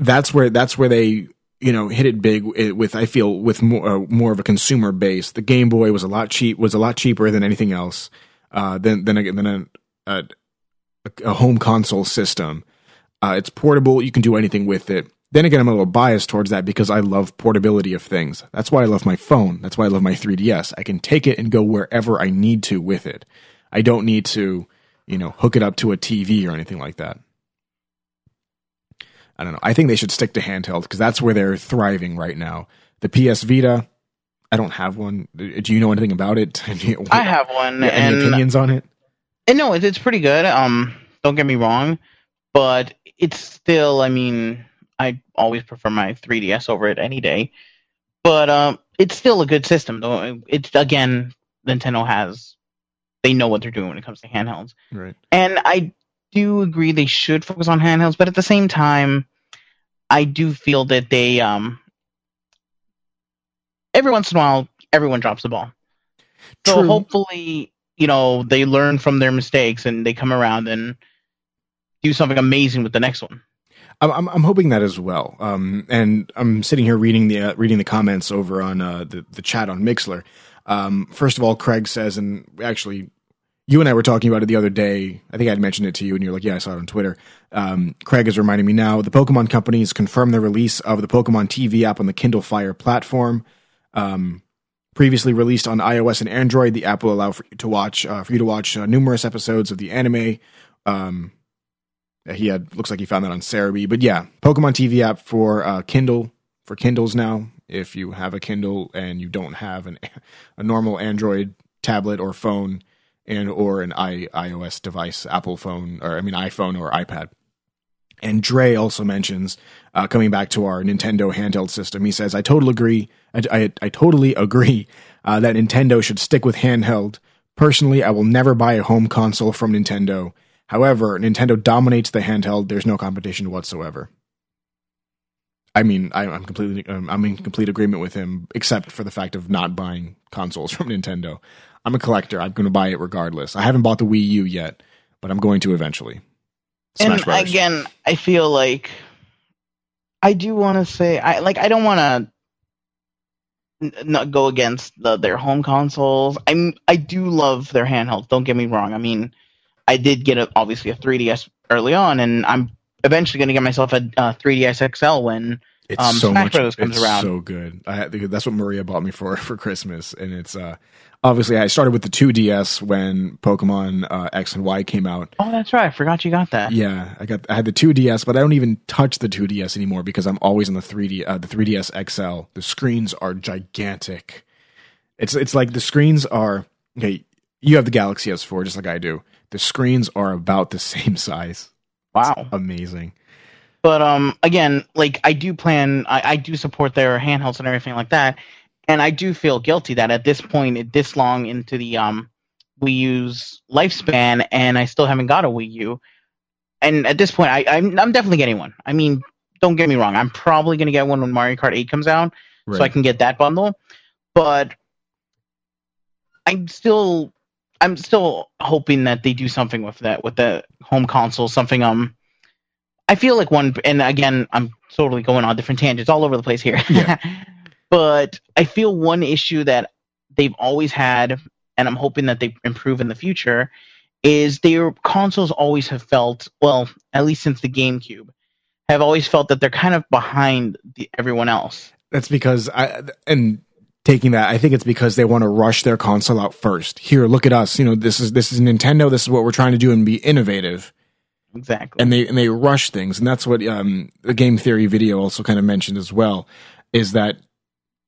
that's where that's where they you know hit it big with I feel with more uh, more of a consumer base. The Game Boy was a lot cheap was a lot cheaper than anything else. Uh, than than a, than a, a a home console system. Uh, it's portable. You can do anything with it. Then again, I'm a little biased towards that because I love portability of things. That's why I love my phone. That's why I love my 3DS. I can take it and go wherever I need to with it. I don't need to, you know, hook it up to a TV or anything like that. I don't know. I think they should stick to handheld because that's where they're thriving right now. The PS Vita, I don't have one. Do you know anything about it? I have one, Yeah, any and, opinions on it? and no, it's pretty good. Um, don't get me wrong, but it's still. I mean, I always prefer my 3DS over it any day. But um, it's still a good system, though. It's again, Nintendo has. They know what they're doing when it comes to handhelds. Right. And I do agree they should focus on handhelds, but at the same time, I do feel that they um every once in a while everyone drops the ball. So hopefully, you know, they learn from their mistakes and they come around and do something amazing with the next one. I'm, I'm, I'm hoping that as well. Um, and I'm sitting here reading the uh, reading the comments over on uh, the the chat on Mixlr. Um, first of all, Craig says, and actually, you and I were talking about it the other day. I think I'd mentioned it to you, and you're like, "Yeah, I saw it on Twitter." Um, Craig is reminding me now. The Pokemon companies confirmed the release of the Pokemon TV app on the Kindle Fire platform. Um, previously released on iOS and Android, the app will allow for you to watch uh, for you to watch uh, numerous episodes of the anime. Um, he had looks like he found that on Serebii, but yeah, Pokemon TV app for uh, Kindle for Kindles now. If you have a Kindle and you don't have an a normal Android tablet or phone and or an I, iOS device, Apple phone or I mean iPhone or iPad. And Dre also mentions uh, coming back to our Nintendo handheld system. He says, "I totally agree. I, I, I totally agree uh, that Nintendo should stick with handheld. Personally, I will never buy a home console from Nintendo. However, Nintendo dominates the handheld. There's no competition whatsoever. I mean, I, I'm completely, um, I'm in complete agreement with him, except for the fact of not buying consoles from Nintendo. I'm a collector. I'm going to buy it regardless. I haven't bought the Wii U yet, but I'm going to eventually. Smash and Brothers. again, I feel like I do want to say I like I don't want to not go against the, their home consoles. I'm I do love their handhelds. Don't get me wrong. I mean, I did get a, obviously a 3DS early on, and I'm eventually going to get myself a uh, 3DS XL when It's um, so Smash much. Brothers comes it's around. so good. I that's what Maria bought me for for Christmas, and it's uh obviously I started with the 2DS when Pokemon uh, X and Y came out. oh, that's right. I forgot you got that. Yeah, I got I had the 2DS, but I don't even touch the 2DS anymore because I'm always on the 3D uh, the 3DS XL. The screens are gigantic. It's it's like the screens are okay. You have the Galaxy S4 just like I do. The screens are about the same size. Wow. Amazing. But um, again, like I do plan, I, I do support their handhelds and everything like that, and I do feel guilty that at this point, this long into the um Wii U's lifespan, and I still haven't got a Wii U. And at this point, I, I'm I'm definitely getting one. I mean, don't get me wrong, I'm probably gonna get one when Mario Kart 8 comes out, so I can get that bundle. But I'm still I'm still hoping that they do something with that with the home console, something um I feel like one and again I'm totally going on different tangents all over the place here. Yeah. but I feel one issue that they've always had and I'm hoping that they improve in the future is their consoles always have felt well, at least since the GameCube, have always felt that they're kind of behind the, everyone else. That's because I and taking that, I think it's because they want to rush their console out first. Here, look at us. You know, this is this is Nintendo. This is what we're trying to do and be innovative. Exactly. And they and they rush things, and that's what um, the game theory video also kind of mentioned as well. Is that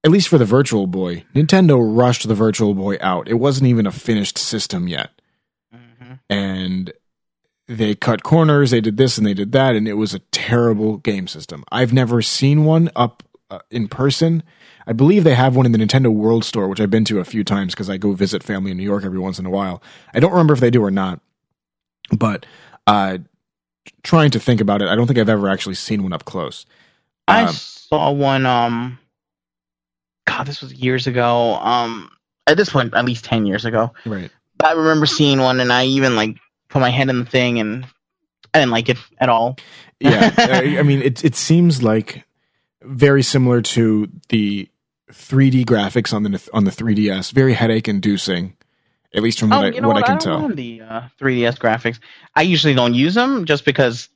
at least for the Virtual Boy, Nintendo rushed the Virtual Boy out. It wasn't even a finished system yet, hmm and they cut corners. They did this and they did that, and it was a terrible game system. I've never seen one up uh, in person. I believe they have one in the Nintendo World Store, which I've been to a few times because I go visit family in New York every once in a while. I don't remember if they do or not, but uh, trying to think about it, I don't think I've ever actually seen one up close. I Um, saw one. Um, God, this was years ago. Um, at this point, at least ten years ago. right. I remember seeing one, and I even like put my head in the thing, and I didn't like it at all. Yeah, I I mean, it it seems like very similar to the 3D graphics on the on the 3DS. Very headache inducing, at least from what, oh, I, what what? I can don't tell. the uh, 3DS graphics. I usually don't use them just because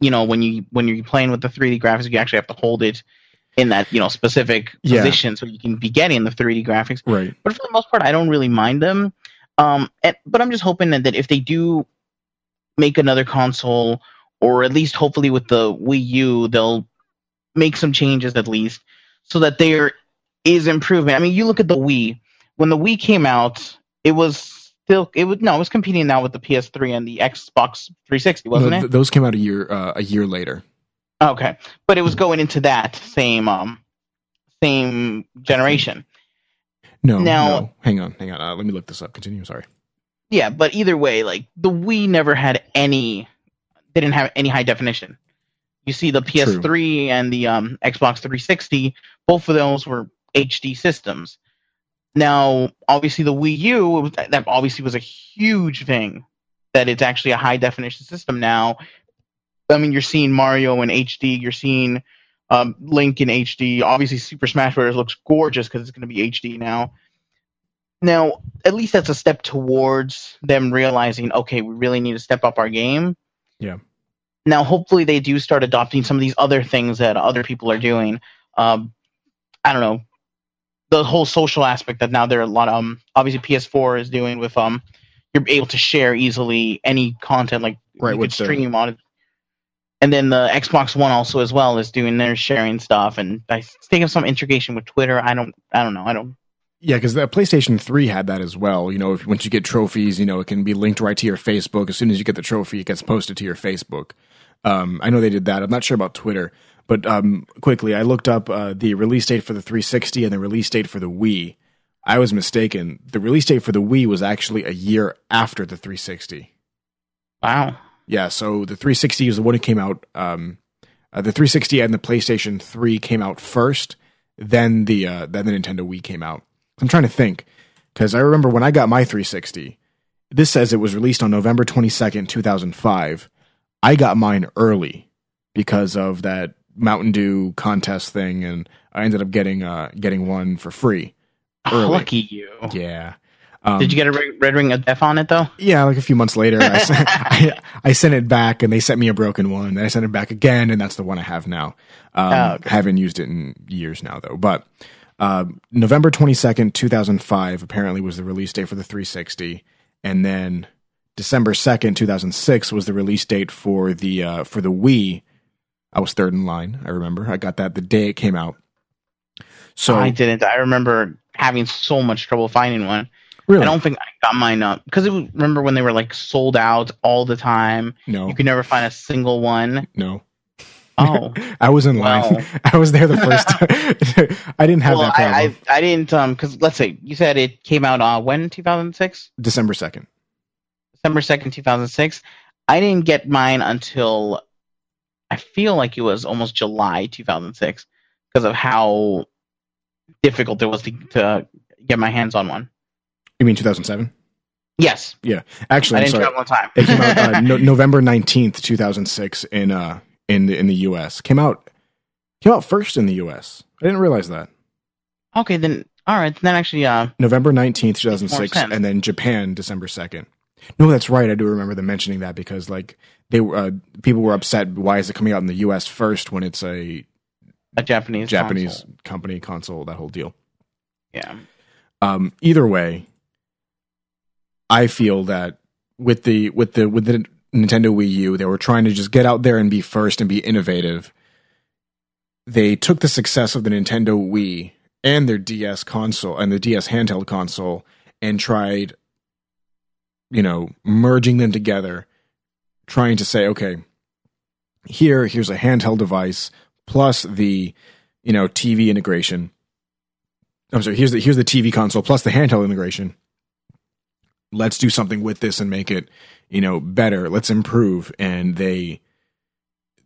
you know when you when you're playing with the 3D graphics, you actually have to hold it in that you know specific Yeah. position so you can be getting the 3D graphics. Right. but for the most part, I don't really mind them. Um, and, but I'm just hoping that, that if they do make another console, or at least hopefully with the Wii U, they'll make some changes at least, so that there is improvement. I mean, you look at the Wii. When the Wii came out, it was still it was no, it was competing now with the PS3 and the Xbox 360, wasn't No, it? those came out a year uh, a year later. Okay, but it was going into that same um same generation. No, Now- no. Hang on, hang on. Uh, let me look this up. Continue. Sorry. Yeah, but either way, like the Wii never had any, they didn't have any high definition. You see, the PS3 and the um, Xbox 360, both of those were HD systems. Now, obviously, the Wii U was, that obviously was a huge thing. That it's actually a high definition system now. I mean, you're seeing Mario in HD. You're seeing um, Link in HD. Obviously, Super Smash Bros. looks gorgeous because it's going to be HD now. Now, at least that's a step towards them realizing, okay, we really need to step up our game. Yeah. Now, hopefully, they do start adopting some of these other things that other people are doing. Um, I don't know, the whole social aspect that now there are a lot. Um, obviously, PS4 is doing with um, you're able to share easily any content like Right, you with could the- on it. And then the Xbox One also as well is doing their sharing stuff, and I think of some integration with Twitter. I don't, I don't know, I don't Yeah, because the PlayStation 3 had that as well. You know, if, once you get trophies, you know, it can be linked right to your Facebook. As soon as you get the trophy, it gets posted to your Facebook. Um, I know they did that. I'm not sure about Twitter. But um, quickly, I looked up uh, the release date for the 360 and the release date for the Wii. I was mistaken. The release date for the Wii was actually a year after the 360. Wow. Yeah, so the 360 is the one that came out. Um, uh, the 360 and the PlayStation 3 came out first. Then the uh, then the Nintendo Wii came out. I'm trying to think because I remember when I got my 360. This says it was released on November 22nd, 2005. I got mine early because of that Mountain Dew contest thing, and I ended up getting uh, getting one for free. Oh, Early. lucky you. Yeah. Um, Did you get a red, red ring of death on it though? Yeah, like a few months later, I, sent, I, I sent it back, and they sent me a broken one. And I sent it back again, and that's the one I have now. Um, Oh, okay. Haven't used it in years now, though. But uh, November twenty second, two thousand five, apparently was the release date for the 360, and then December second, two thousand six, was the release date for the uh, for the Wii. I was third in line. I remember I got that the day it came out. So I didn't. I remember having so much trouble finding one. Really, I don't think I got mine up because remember when they were like sold out all the time. no, You could never find a single one. no. Oh, I was in line. Well- I was there the first time. I didn't have well, that problem. I, I I didn't um because let's say you said it came out uh when 2006 December 2nd. December 2nd 2006. I didn't get mine until I feel like it was almost July 2006 because of how difficult it was to, to get my hands on one. You mean 2007? Yes, Yeah. Actually, I didn't sorry. travel in time. It came out uh, no, November 19th, 2006 in uh in the in the US. Came out came out first in the US. I didn't realize that. okay, then all right, then actually uh November 19th, 2006 and then Japan December 2nd. No, that's right. I do remember them mentioning that because like they were uh, people were upset why is it coming out in the US first when it's a a Japanese Japanese console. company console that whole deal. Yeah. um, either way, I feel that with the with the with the Nintendo Wii U, they were trying to just get out there and be first and be innovative. They took the success of the Nintendo Wii and their DS console and the DS handheld console and tried, you know, merging them together, trying to say, okay, here here's a handheld device plus the, you know, TV integration. I'm sorry. Here's the here's the TV console plus the handheld integration. Let's do something with this and make it, you know, better. Let's improve. And they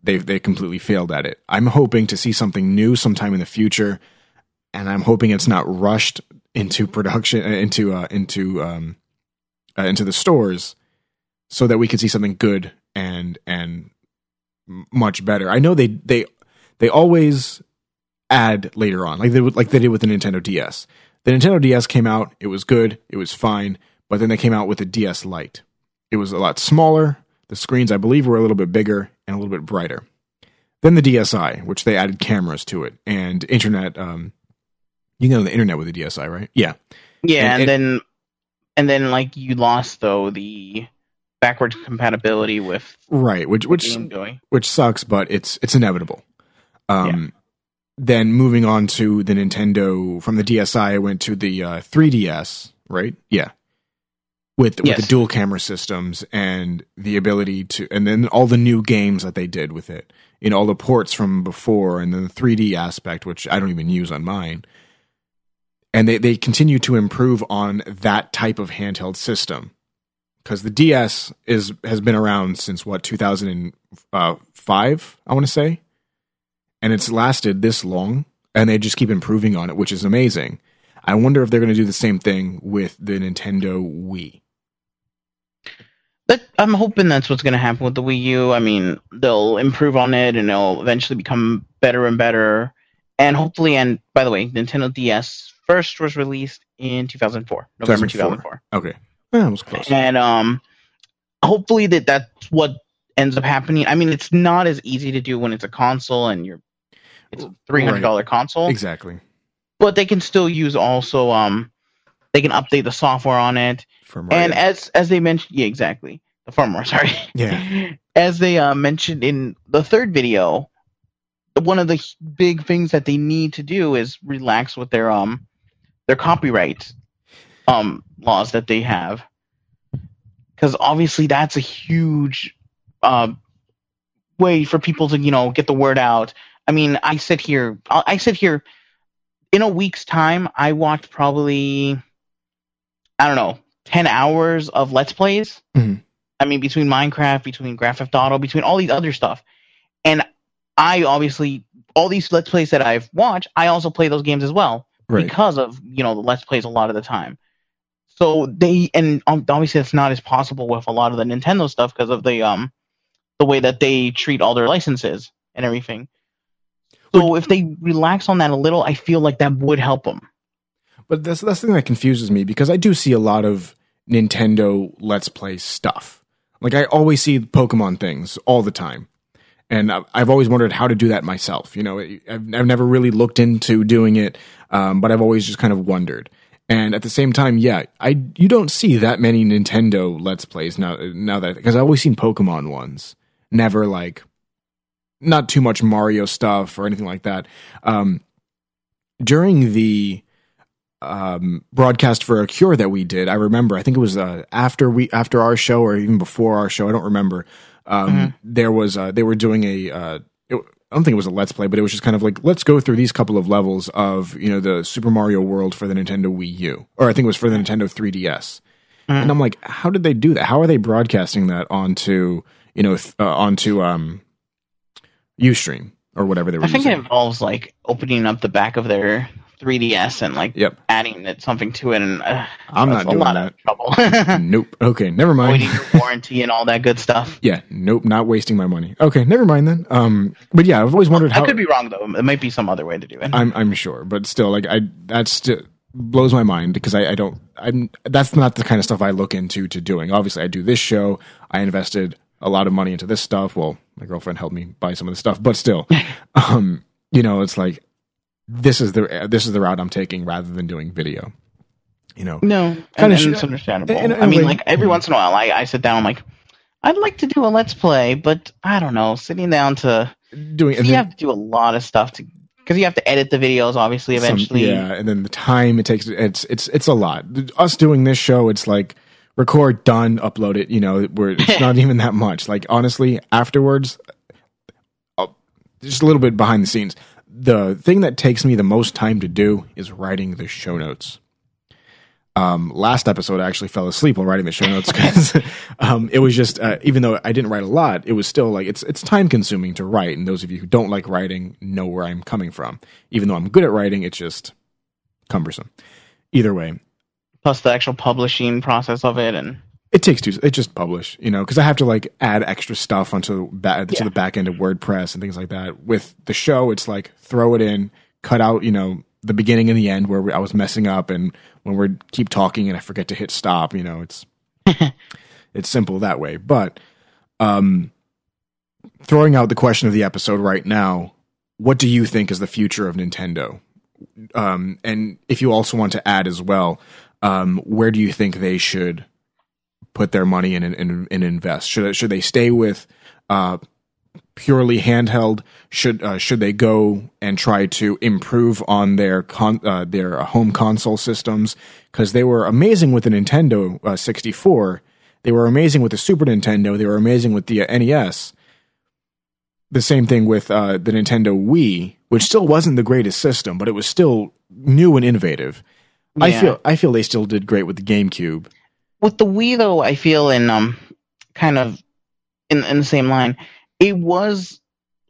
they they completely failed at it. I'm hoping to see something new sometime in the future, and I'm hoping it's not rushed into production uh, into uh, into um uh, into the stores, so that we can see something good and and much better. I know they they they always add later on, like they like they did with the Nintendo DS. The Nintendo DS came out, it was good, it was fine, but then they came out with the DS Lite. It was a lot smaller. The screens, I believe, were a little bit bigger and a little bit brighter. Then the DSi, which they added cameras to it and internet. Um, you can go on the internet with the DSi, right? Yeah, Yeah, And- and, then and then like you lost though the backwards compatibility with right. Which which which sucks, but it's it's inevitable. Um, Then moving on to the Nintendo from the DSi, I went to the uh, 3DS, right? Yeah, with with the dual camera systems and the ability to, and then all the new games that they did with it. You know, all the ports from before, and then the 3D aspect, which I don't even use on mine. And they they continue to improve on that type of handheld system because the DS is has been around since what 2005, I want to say, and it's lasted this long, and they just keep improving on it, which is amazing. I wonder if they're going to do the same thing with the Nintendo Wii. But I'm hoping that's what's going to happen with the Wii U. I mean, they'll improve on it and it'll eventually become better and better. And hopefully, and by the way, Nintendo DS first was released in 2004, November 2004. 2004. Okay, that was close. And um, hopefully that that's what ends up happening. I mean, it's not as easy to do when it's a console and you're it's a three hundred dollar console, Exactly. but they can still use also um, they can update the software on it. From And as as they mentioned, yeah, exactly the firmware. Sorry. Yeah. As they uh, mentioned in the third video, one of the big things that they need to do is relax with their um their copyright um laws that they have, because obviously that's a huge uh, way for people to you know get the word out. I mean, I sit here, I I sit here in a week's time. I watched probably I don't know ten hours of let's plays. Mhm. I mean, between Minecraft, between Grand Theft Auto, between all these other stuff, and I obviously all these let's plays that I've watched, I also play those games as well right. because of you know the let's plays a lot of the time. So they and obviously it's not as possible with a lot of the Nintendo stuff because of the um the way that they treat all their licenses and everything. So if they relax on that a little, I feel like that would help them. But that's that's the thing that confuses me because I do see a lot of Nintendo Let's Play stuff. Like I always see Pokemon things all the time, and I've always wondered how to do that myself. You know, I've, I've never really looked into doing it, um, but I've always just kind of wondered. And at the same time, yeah, I you don't see that many Nintendo Let's Plays now. Now that because I've always seen Pokemon ones, never like not too much Mario stuff or anything like that. Um, during the um, broadcast for a cure that we did, I remember. I think it was uh, after we after our show or even before our show. I don't remember. Um, There was uh, they were doing a. Uh, it, I don't think it was a let's play, but it was just kind of like let's go through these couple of levels of you know the Super Mario World for the Nintendo Wii U, or I think it was for the Nintendo 3DS. And I'm like, how did they do that? How are they broadcasting that onto you know th- uh, onto um UStream or whatever they were I think it involves like opening up the back of their 3DS and like Yep. adding it, something to it, and uh, I'm not a doing lot that. of trouble. nope. Okay, never mind. Warranty and all that good stuff. Yeah, nope, not wasting my money. Okay, never mind then. Um, but yeah, I've always wondered how. I could be wrong though. It might be some other way to do it. I'm I'm sure, but still, like I that still blows my mind because I I don't I'm that's not the kind of stuff I look into to doing. Obviously, I do this show. I invested a lot of money into this stuff. Well, my girlfriend helped me buy some of the stuff, but still, um, you know, it's like this is the this is the route I'm taking rather than doing video. You know, No, Kinda and, and it's understandable. in a- in a I mean, way- like every once in a while, I, I sit down, I'm like, I'd like to do a let's play, but I don't know, sitting down to doing you then have to do a lot of stuff to because you have to edit the videos, obviously, some- eventually. yeah, and then the time it takes. It's it's it's a lot. Us doing this show, it's like record, done, upload it. You know, where it's not even that much. Like honestly, afterwards, uh, just a little bit behind the scenes. The thing that takes me the most time to do is writing the show notes. Um, last episode, I actually fell asleep while writing the show notes because um, it was just uh, even though I didn't write a lot, it was still like it's it's time consuming to write. And those of you who don't like writing know where I'm coming from. Even though I'm good at writing, it's just cumbersome. Either way, Plus the actual publishing process of it, and it takes two. It just publish, you know, because I have to like add extra stuff onto ba- to Yeah. the back end of WordPress and things like that. With the show, it's like throw it in, cut out, you know, the beginning and the end where we, I was messing up, and when we keep talking and I forget to hit stop, you know, it's it's simple that way. But um, throwing out the question of the episode right now, what do you think is the future of Nintendo? Um, and if you also want to add as well, um, where do you think they should put their money in and, and, and invest? Should should they stay with uh, purely handheld? Should uh, should they go and try to improve on their con- uh, their home console systems? Because they were amazing with the Nintendo uh, 64. They were amazing with the Super Nintendo. They were amazing with the uh, NES. The same thing with uh, the Nintendo Wii, which still wasn't the greatest system, but it was still new and innovative. I feel I feel they still did great with the GameCube. With the Wii though, I feel in um kind of in in the same line, it was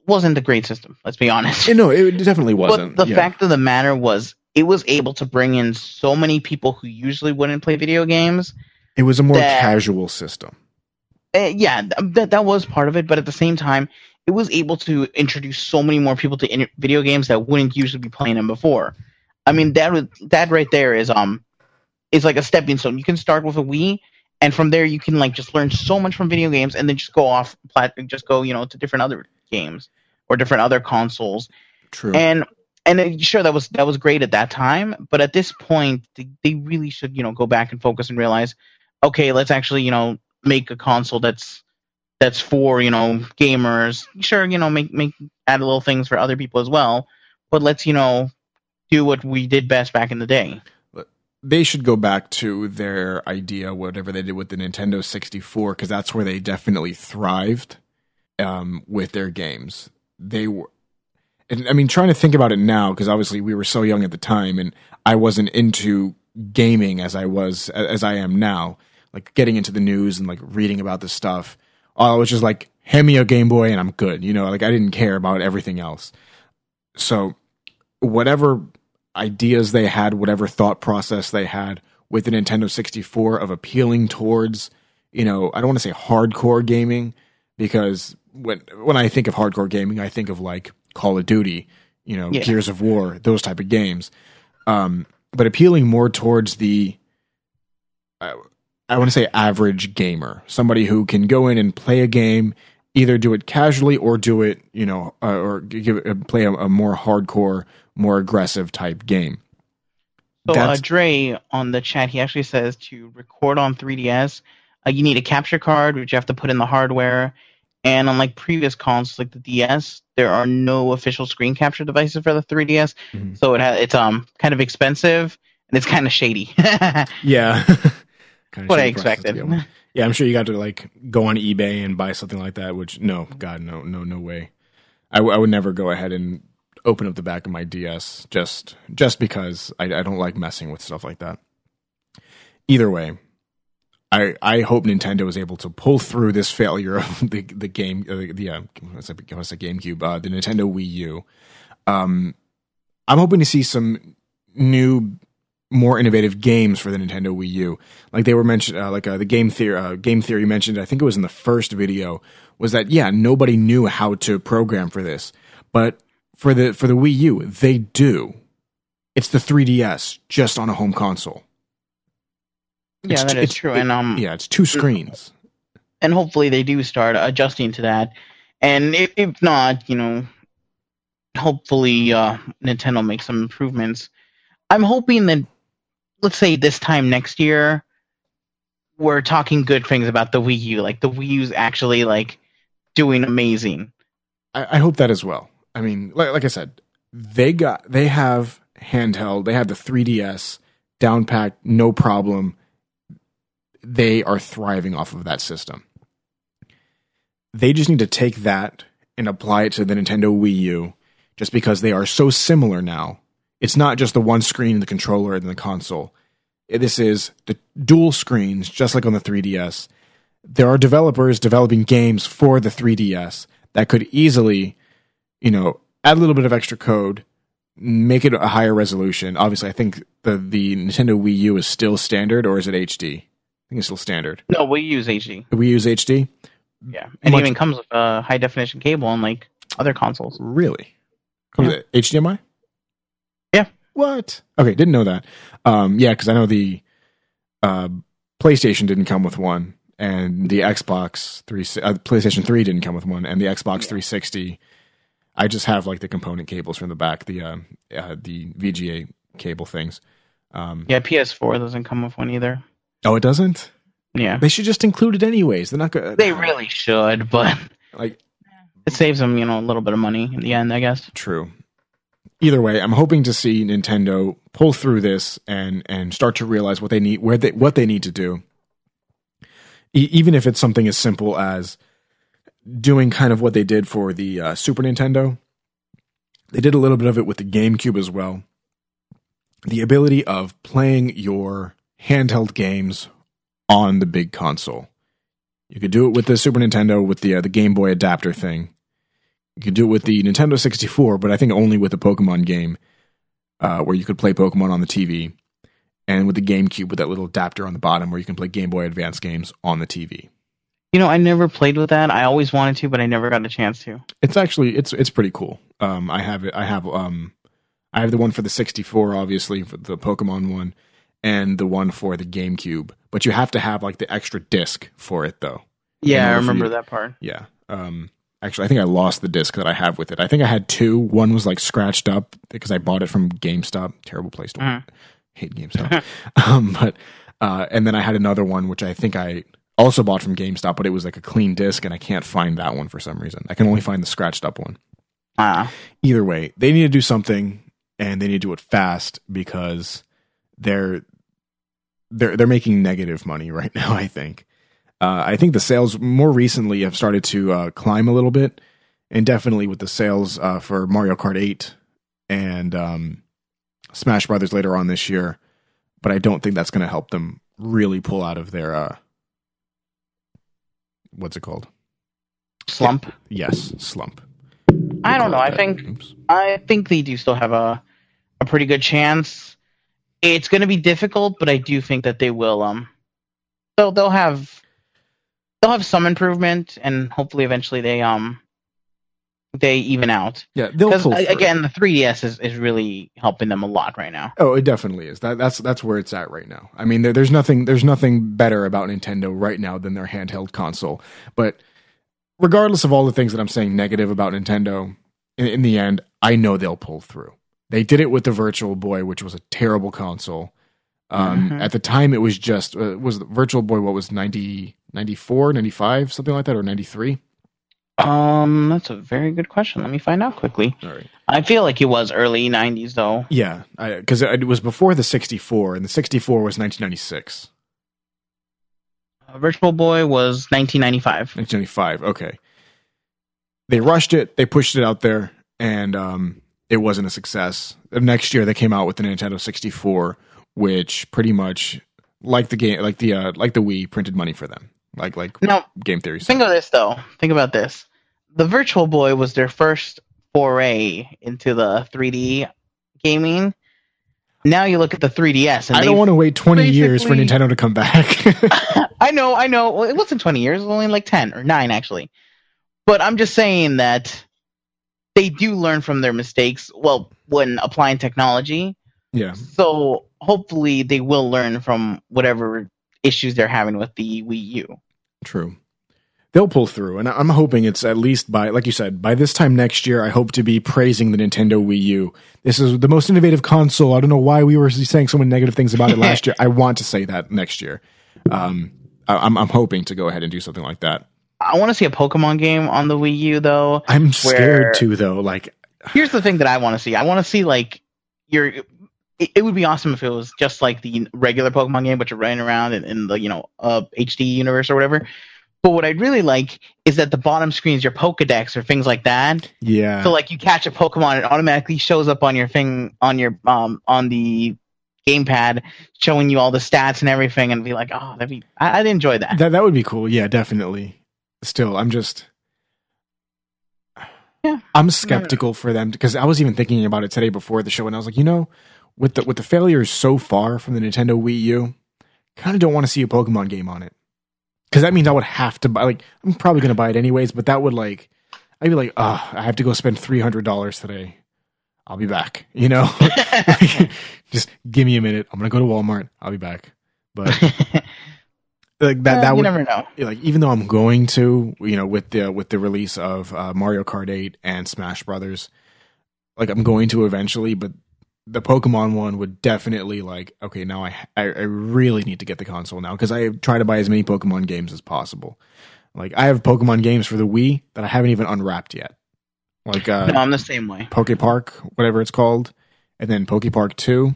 wasn't a great system. Let's be honest. Eh, No, it definitely wasn't. But the yeah. fact of the matter was, it was able to bring in so many people who usually wouldn't play video games. it was a more that- casual system. Uh, yeah, th- that that was part of it, but at the same time, it was able to introduce so many more people to in- video games that wouldn't usually be playing them before. I mean, that was, that right there is um is like a stepping stone. You can start with a Wii, and from there you can like just learn so much from video games, and then just go off plat, just go you know to different other games or different other consoles True. and and sure that was that was great at that time but at this point they, they really should you know go back and focus and realize okay let's actually you know make a console that's that's for you know gamers sure you know make make add little things for other people as well but let's you know do what we did best back in the day they should go back to their idea, whatever they did with the Nintendo 64, because that's where they definitely thrived um, with their games. They were, and I mean, trying to think about it now, because obviously we were so young at the time, and I wasn't into gaming as I was as I am now. Like getting into the news and like reading about this stuff. I was just like, hand me a Game Boy and I'm good. You know, like I didn't care about everything else. So whatever ideas they had, whatever thought process they had with the Nintendo 64 of appealing towards, you know, I don't want to say hardcore gaming because when when I think of hardcore gaming, I think of like Call of Duty, you know, Yeah. Gears of War, those type of games. Um, but appealing more towards the uh, I want to say average gamer, somebody who can go in and play a game, either do it casually or do it, you know, uh, or give it, uh, play a, a, more hardcore, more aggressive type game. So uh, Dre on the chat, he actually says to record on 3DS, uh, you need a capture card, which you have to put in the hardware. And unlike previous consoles like the DS, there are no official screen capture devices for the 3DS, mm-hmm. so it ha- it's um kind of expensive and it's kind of shady. yeah. kind of what I expected. Yeah, I'm sure you got to like go on eBay and buy something like that. Which no, God, no, no, no way. I, w- I would never go ahead and open up the back of my DS just just because I, I don't like messing with stuff like that. Either way, I I hope Nintendo is able to pull through this failure of the the game uh, the, the uh, what's, what's GameCube uh, the Nintendo Wii U. Um, I'm hoping to see some new more innovative games for the Nintendo Wii U. Like they were mentioned, uh, like uh, the game theory, uh, game theory mentioned. I think it was in the first video. Was that yeah? Nobody knew how to program for this, but for the for the Wii U, they do. It's the 3DS just on a home console. Yeah, it's, that is true. And um, yeah, it's two screens. And hopefully they do start adjusting to that. And if, if not, you know, hopefully uh, Nintendo makes some improvements. I'm hoping that let's say this time next year, we're talking good things about the Wii U. Like the Wii U's actually like doing amazing. I, I hope that as well. I mean, like, like I said, they got they have handheld. They have the 3DS down packed, no problem. They are thriving off of that system. They just need to take that and apply it to the Nintendo Wii U, just because they are so similar now it's not just the one screen, the controller, and the console. This is the dual screens, just like on the 3DS. There are developers developing games for the 3DS that could easily, you know, add a little bit of extra code, make it a higher resolution. Obviously, I think the the Nintendo Wii U is still standard, or is it HD? I think it's still standard. No, Wii U's HD. Wii U's HD. Yeah, and Much, even comes with a high definition cable, unlike other consoles. Really? Comes yeah. with HDMI? What? Okay, didn't know that. Um, yeah, because I know the uh, PlayStation didn't come with one, and the Xbox three, uh, PlayStation three didn't come with one, and the Xbox yeah. 360. I just have like the component cables from the back, the uh, uh, the VGA cable things. Um, yeah, PS4 doesn't come with one either. Oh, it doesn't. Yeah, they should just include it anyways. They're not going. They really should, but like it saves them, you know, a little bit of money in the end, I guess. True either way, I'm hoping to see Nintendo pull through this and and start to realize what they need, where they what they need to do. E- even if it's something as simple as doing kind of what they did for the uh, Super Nintendo, they did a little bit of it with the GameCube as well. The ability of playing your handheld games on the big console. You could do it with the Super Nintendo with the uh, the Game Boy adapter thing. You could do it with the Nintendo 64, but I think only with the Pokemon game, uh, where you could play Pokemon on the TV, and with the GameCube with that little adapter on the bottom where you can play Game Boy Advance games on the TV. You know, I never played with that. I always wanted to, but I never got a chance to. It's actually it's it's pretty cool. Um, I have it. I have um, I have the one for the 64, obviously for the Pokemon one, and the one for the GameCube. But you have to have like the extra disc for it, though. Yeah, I remember you, that part. Yeah. Um, Actually, I think I lost the disc that I have with it. I think I had two. One was like scratched up because I bought it from GameStop. Terrible place to mm. hate GameStop. um, but uh, and then I had another one which I think I also bought from GameStop, but it was like a clean disc, and I can't find that one for some reason. I can only find the scratched up one. Ah. Either way, they need to do something, and they need to do it fast because they're they're they're making negative money right now. I think uh, I think the sales more recently have started to uh, climb a little bit, and definitely with the sales uh, for Mario Kart 8 and um, Smash Brothers later on this year. But I don't think that's going to help them really pull out of their uh, what's it called? Slump. yes, slump. I don't know. I think Oops. I think they do still have a a pretty good chance. It's going to be difficult, but I do think that they will. Um, they'll they'll have they'll have some improvement, and hopefully, eventually, they um they even out. Yeah, they'll Because pull again, the 3DS is, is really helping them a lot right now. Oh, it definitely is. That that's that's where it's at right now. I mean, there, there's nothing there's nothing better about Nintendo right now than their handheld console. But regardless of all the things that I'm saying negative about Nintendo, in, in the end, I know they'll pull through. They did it with the Virtual Boy, which was a terrible console. Um, Mhm. At the time, it was just uh, was the Virtual Boy. What was 90, 94, 95, something like that, or ninety three. Um, that's a very good question. Let me find out quickly. All right. I feel like it was early 90s though. Yeah, because it was before the 64, and the 64 was 1996. Uh, Virtual Boy was 1995. 1995. Okay. They rushed it. They pushed it out there, and um, it wasn't a success. The next year, they came out with the Nintendo 64, which pretty much, like the game, like the uh, like the Wii, printed money for them. Like like Now, game theory. think of this though. Think about this. The Virtual Boy was their first foray into the 3D gaming. Now you look at the 3DS and I they don't want to wait 20 years for Nintendo to come back. I know, I know. Well, it wasn't 20 years. It was only like 10 or 9, actually. But I'm just saying that they do learn from their mistakes, well, when applying technology. yeah. So hopefully they will learn from whatever issues they're having with the Wii U. True. They'll pull through, and I'm hoping it's at least by, like you said, by this time next year. I hope to be praising the Nintendo Wii U. This is the most innovative console. I don't know why we were saying so many negative things about it last year. I want to say that next year. Um, I- I'm I'm hoping to go ahead and do something like that. I want to see a Pokemon game on the Wii U, though. I'm scared Where- too, though. Like, Here's the thing that I want to see. I want to see like your. It, it would be awesome if it was just like the regular Pokemon game, but you're running around in, in the you know uh, HD universe or whatever. But what I'd really like is that the bottom screen is your Pokedex or things like that. yeah, So like you catch a Pokemon, it automatically shows up on your thing on your um on the gamepad, showing you all the stats and everything, and be like, oh, that'd be. I, I'd enjoy that. that that would be cool. Yeah, definitely. Still, I'm just. Yeah. I'm skeptical for them because I was even thinking about it today before the show, and I was like, you know, with the with the failures so far from the Nintendo Wii U, kind of don't want to see a Pokemon game on it because that means I would have to buy. Like, I'm probably going to buy it anyways, but that would like, I'd be like, oh, I have to go spend three hundred dollars today. I'll be back. You know, just give me a minute. I'm gonna go to Walmart. I'll be back. But like that, Uh, that you would never know. like even though I'm going to, you know, with the with the release of uh, Mario Kart 8 and Smash Brothers, like I'm going to eventually, but the Pokemon one would definitely like okay, now I I, I really need to get the console now because I try to buy as many Pokemon games as possible. Like I have Pokemon games for the Wii that I haven't even unwrapped yet. Like uh no, I'm the same way. Poke Park, whatever it's called, and then Poke Park 2.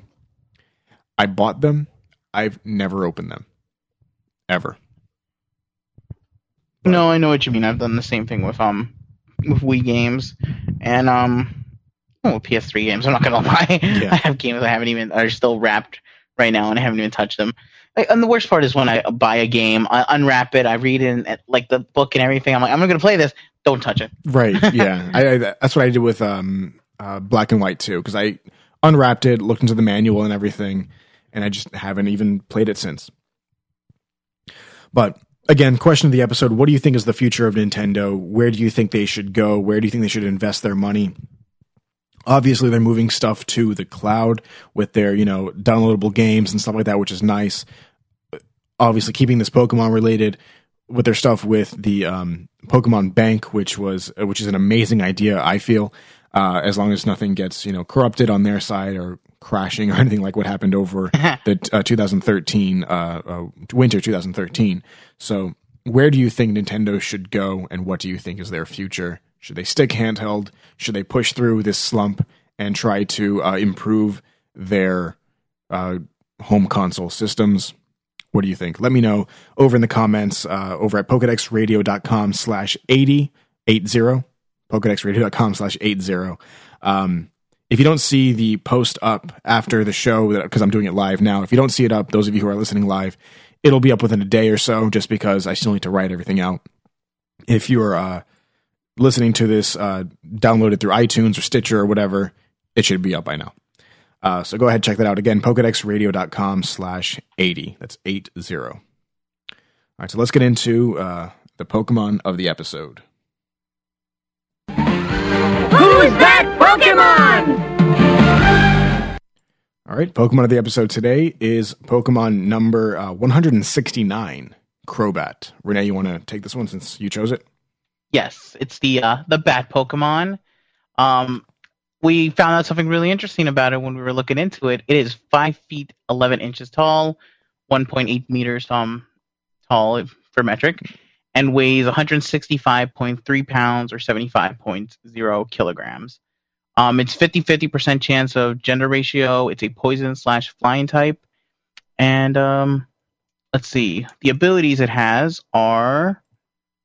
I bought them. I've never opened them. Ever. No, I know what you mean. I've done the same thing with um with Wii games and um with PS3 games. I'm not gonna lie. Yeah. I have games I haven't even are still wrapped right now, and I haven't even touched them. Like, And the worst part is when I buy a game, I unwrap it, I read it, and, like the book and everything. I'm like, I'm not gonna play this. Don't touch it. Right. Yeah. I, I that's what I did with um uh, Black and White 2 because I unwrapped it, looked into the manual and everything, and I just haven't even played it since. But again, question of the episode: What do you think is the future of Nintendo? Where do you think they should go? Where do you think they should invest their money? Obviously, they're moving stuff to the cloud with their you know downloadable games and stuff like that, which is nice. Obviously, keeping this Pokemon related with their stuff with the um, Pokemon Bank, which was which is an amazing idea. I feel uh, as long as nothing gets you know corrupted on their side or crashing or anything like what happened over the uh, 2013 uh, uh, winter 2013. So, where do you think Nintendo should go, and what do you think is their future? Should they stick handheld? Should they push through this slump and try to uh, improve their uh, home console systems? What do you think? Let me know over in the comments uh, over at pokedexradio.com slash 80, 80, pokedexradio.com slash 80. Um, if you don't see the post up after the show, because I'm doing it live now, if you don't see it up, those of you who are listening live, it'll be up within a day or so just because I still need to write everything out. If you're uh, listening to this uh, downloaded through iTunes or Stitcher or whatever, it should be up by now. Uh, so go ahead check that out again, pokedexradio.com slash 80. That's 80. All right, so let's get into uh, the Pokemon of the episode. Who's that Pokemon? All right, Pokemon of the episode today is Pokemon number uh, 169, Crobat. Renee, you want to take this one since you chose it? Yes, it's the uh, the bat Pokemon. Um, we found out something really interesting about it when we were looking into it. It is five feet eleven inches tall, one point eight meters um tall for metric, and weighs 165.3 pounds or 75.0 kilograms. Um, it's 50-50% chance of gender ratio. It's a poison slash flying type, and um, let's see. The abilities it has are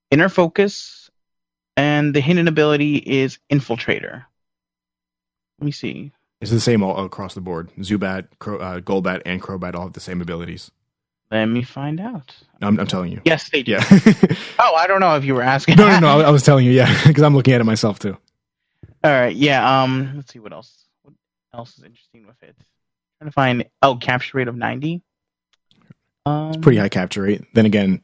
inner focus, and the hidden ability is infiltrator. Let me see. It's the same all across the board. Zubat, Cro- uh, Golbat, and Crobat all have the same abilities. Let me find out. I'm, I'm telling you. Yes, they do. Yeah. Oh, I don't know if you were asking. no, no, no. I, was telling you. Yeah, because I'm looking at it myself too. All right, yeah. Um, let's see what else. What else is interesting with it? trying to find. Oh, capture rate of ninety. Um, It's pretty high capture rate. Then again,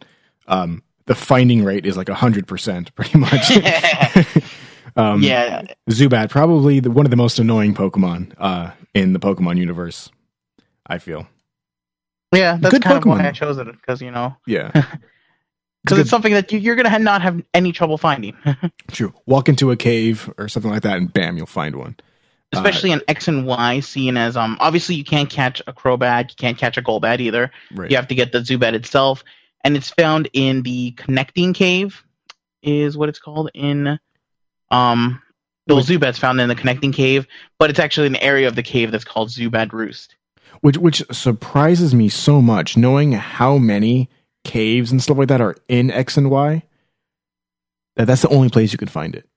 um, the finding rate is like hundred percent, pretty much. um, yeah, Zubat probably the, one of the most annoying Pokemon uh, in the Pokemon universe. I feel. yeah. That's Good kind of why Pokemon. I chose it because you know Yeah. because good- it's something that you, you're gonna ha- not have any trouble finding, True. Walk into a cave or something like that, and bam, you'll find one. Uh, especially in X and Y. Seeing as um, obviously you can't catch a Crobat, you can't catch a Golbat either. Right. You have to get the Zubat itself, and it's found in the connecting cave, is what it's called in. Um, well, Which- Zubat's found in the connecting cave, but it's actually an area of the cave that's called Zubat Roost. Which which surprises me so much, knowing how many caves and stuff like that are in X and Y. That that's the only place you could find it.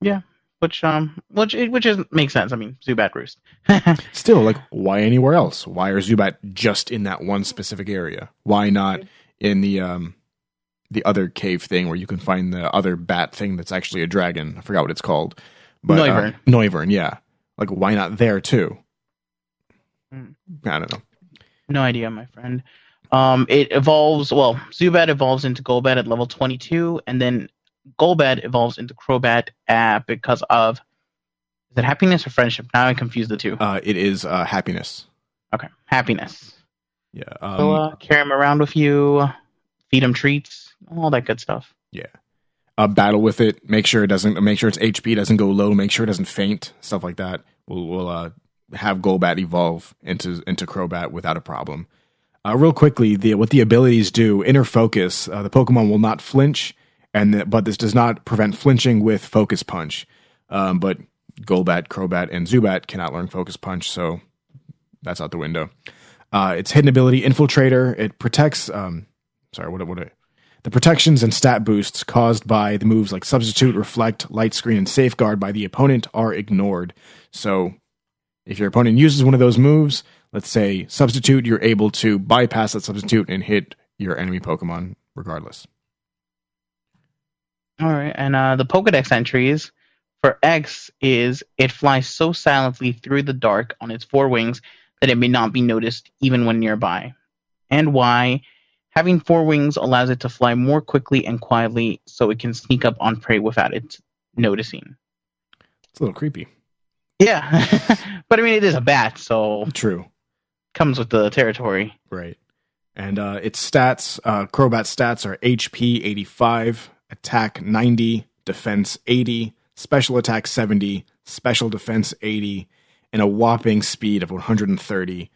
Yeah, which um, which which is makes sense. I mean, Zubat Roost. Still, like, why anywhere else? Why are Zubat just in that one specific area? Why not in the um the other cave thing where you can find the other bat thing that's actually a dragon? I forgot what it's called. But uh, Noivern. Noivern, yeah. Like, why not there too? Hmm. I don't know. No idea, my friend. Um, it evolves. Well, Zubat evolves into Golbat at level 22, and then Golbat evolves into Crobat at because of is it happiness or friendship? Now I confuse the two. Uh, it is uh, happiness. Okay, happiness. Yeah. Um, So uh, carry him around with you, feed him treats, all that good stuff. Yeah. Uh, battle with it. Make sure it doesn't. Make sure its HP doesn't go low. Make sure it doesn't faint. Stuff like that. We'll, we'll uh, have Golbat evolve into into Crobat without a problem. Uh, real quickly, the what the abilities do. Inner focus. Uh, the Pokemon will not flinch, and the, but this does not prevent flinching with Focus Punch. Um, but Golbat, Crobat, and Zubat cannot learn Focus Punch, so that's out the window. Uh, its hidden ability, Infiltrator. It protects. Um, sorry, what what the protections and stat boosts caused by the moves like Substitute, Reflect, Light Screen, and Safeguard by the opponent are ignored. So, if your opponent uses one of those moves, let's say Substitute, you're able to bypass that Substitute and hit your enemy Pokemon regardless. All right, and uh, the Pokedex entries for X is it flies so silently through the dark on its four wings that it may not be noticed even when nearby. And why having four wings allows it to fly more quickly and quietly so it can sneak up on prey without it noticing. It's a little creepy. Yeah, but I mean, it is a bat, so True. comes with the territory. Right. And uh, its stats, uh, Crobat stats are HP 85, attack 90, defense 80, special attack 70, special defense 80, and a whopping speed of 130.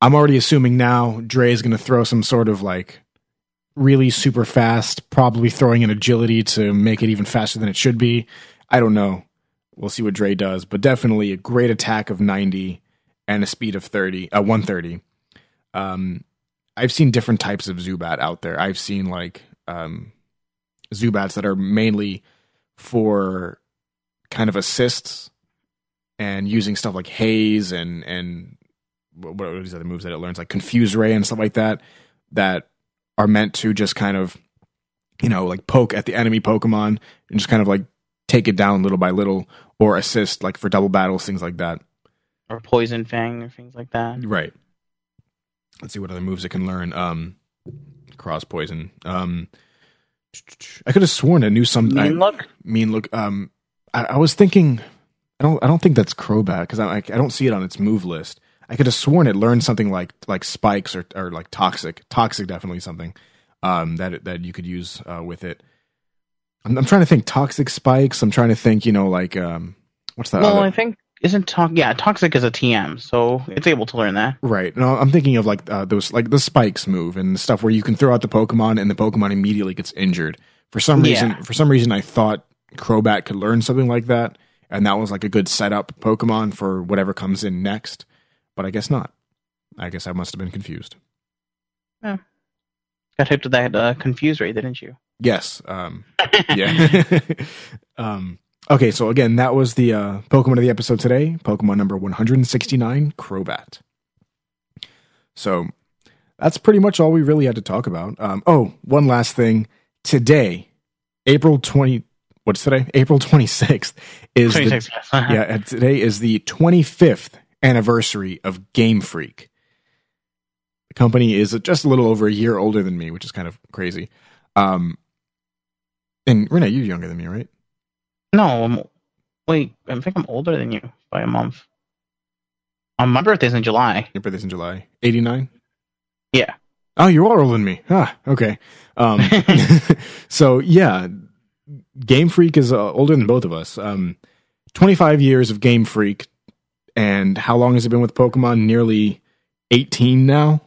I'm already assuming now Dre is going to throw some sort of like really super fast, probably throwing an agility to make it even faster than it should be. I don't know. We'll see what Dre does, but definitely a great attack of 90 and a speed of 30, uh, 130. Um, I've seen different types of Zubat out there. I've seen like um, Zubats that are mainly for kind of assists and using stuff like haze and and what what are these other moves that it learns like confuse ray and stuff like that that are meant to just kind of you know like poke at the enemy Pokemon and just kind of like take it down little by little or assist like for double battles things like that. Or Poison Fang or things like that. Right. Let's see what other moves it can learn. Um, cross poison. Um, I could have sworn I knew some I- Mean look? mean look. Um, I, I was thinking, I don't, I don't think that's Crobat because I, I, I don't see it on its move list. I could have sworn it learned something like like spikes or or like toxic. Toxic definitely something um, that that you could use uh, with it. I'm, I'm trying to think toxic spikes. I'm trying to think, you know, like um, what's that? Well, other- I think isn't to- yeah toxic is a TM, so it's able to learn that. Right. No, I'm thinking of like uh, those like the spikes move and the stuff where you can throw out the Pokemon and the Pokemon immediately gets injured. For some reason, Yeah. for some reason, I thought Crobat could learn something like that, and that was like a good setup Pokemon for whatever comes in next. But I guess not. I guess I must have been confused. Got hit with that uh, confuse ray, didn't you? Yes. Um, yeah. um, okay. So again, that was the uh, Pokemon of the episode today. Pokemon number 169, Crobat. So that's pretty much all we really had to talk about. Um, oh, one last thing. Today, April 20. What's today? April 26th is the, yeah. and Today is the 25th anniversary of Game Freak. The company is just a little over a year older than me, which is kind of crazy. Um, and Renee, you're younger than me, right? No, I'm, wait, I think I'm older than you by a month. Um, my birthday's in July. Your birthday's in July. 89? Yeah. Oh, you are older than me. Ah, okay. Um, so yeah, Game Freak is uh, older than both of us. Um, 25 years of Game Freak. And how long has it been with Pokemon? Nearly 18 now.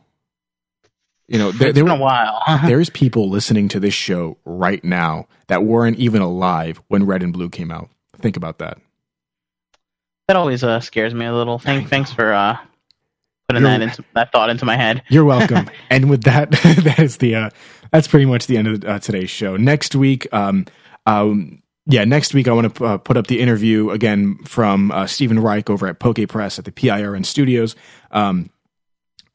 You know, there, It's there been a while. there's people listening to this show right now that weren't even alive when Red and Blue came out. Think about that. that always uh, scares me a little. Thank, thanks for uh, putting You're- that into that thought into my head. You're welcome. and with that, that is the uh, that's pretty much the end of uh, today's show. Next week, um, um, yeah, next week I want to uh, put up the interview again from uh, Stephen Reich over at Poke Press at the PIRN Studios. Um,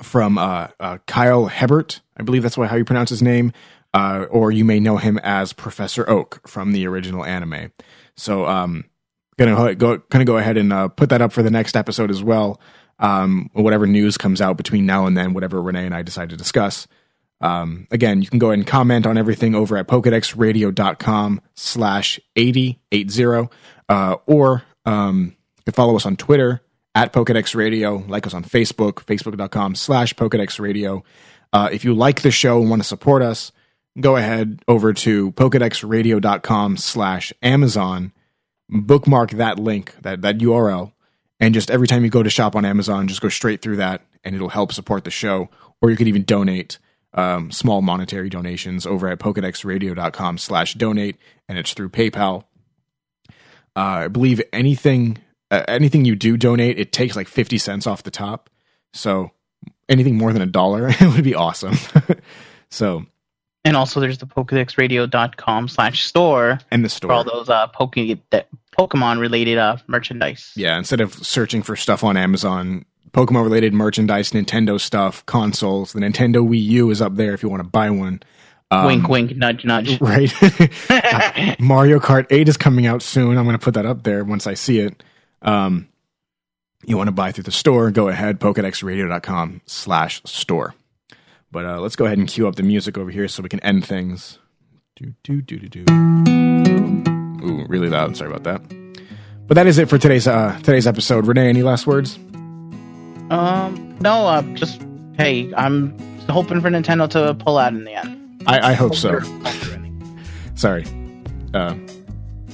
from uh, uh, Kyle Hebert, I believe that's how you pronounce his name, uh, or you may know him as Professor Oak from the original anime. So, um, gonna go gonna go ahead and uh, put that up for the next episode as well. Um, whatever news comes out between now and then, whatever Renee and I decide to discuss. Um, again, you can go and comment on everything over at pokedexradio.com slash 8080, uh, or, um, you can follow us on Twitter at Pokedex Radio, like us on Facebook, facebook.com slash Pokedex Radio. Uh, if you like the show and want to support us, go ahead over to pokedexradio.com slash Amazon, bookmark that link, that, that URL, and just every time you go to shop on Amazon, just go straight through that and it'll help support the show. Or you could even donate um, small monetary donations over at pokedexradio.com slash donate, and it's through PayPal. Uh, I believe anything uh, anything you do donate, it takes like 50 cents off the top. So anything more than a dollar, it would be awesome. so, And also, there's the PokedexRadio.com slash store and the store for all those uh, Poke- that Pokemon related uh, merchandise. Yeah, instead of searching for stuff on Amazon, Pokemon related merchandise, Nintendo stuff, consoles, the Nintendo Wii U is up there if you want to buy one. Um, wink, wink, nudge, nudge. Right. Mario Kart 8 is coming out soon. I'm going to put that up there once I see it. Um, you want to buy through the store, go ahead, pokedexradio.com slash store. But uh, let's go ahead and cue up the music over here so we can end things. Do, do, do, do, do. Ooh, really loud. Sorry about that. But that is it for today's uh, today's episode. Renee, any last words? Um, no, uh, just hey, I'm hoping for Nintendo to pull out in the end. I, I hope so. Sorry, uh,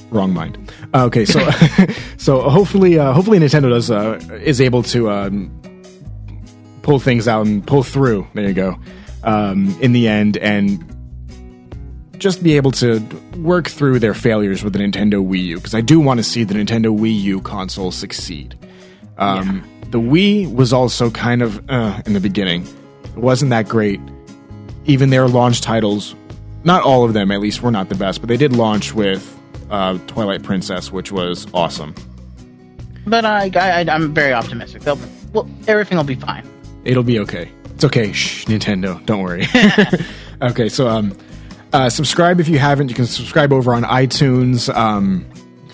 wrong mind. Uh, okay, so so hopefully uh, hopefully Nintendo does uh, is able to um, pull things out and pull through. There you go. Um, in the end, and just be able to work through their failures with the Nintendo Wii U because I do want to see the Nintendo Wii U console succeed. Um, The Wii was also kind of uh, in the beginning. It wasn't that great. Even their launch titles, not all of them at least, were not the best, but they did launch with uh, Twilight Princess, which was awesome. But I, I, I'm very optimistic. They'll, well, everything will be fine. It'll be okay. It's okay. Shh, Nintendo. Don't worry. okay, so um, uh, subscribe if you haven't. You can subscribe over on iTunes. Um,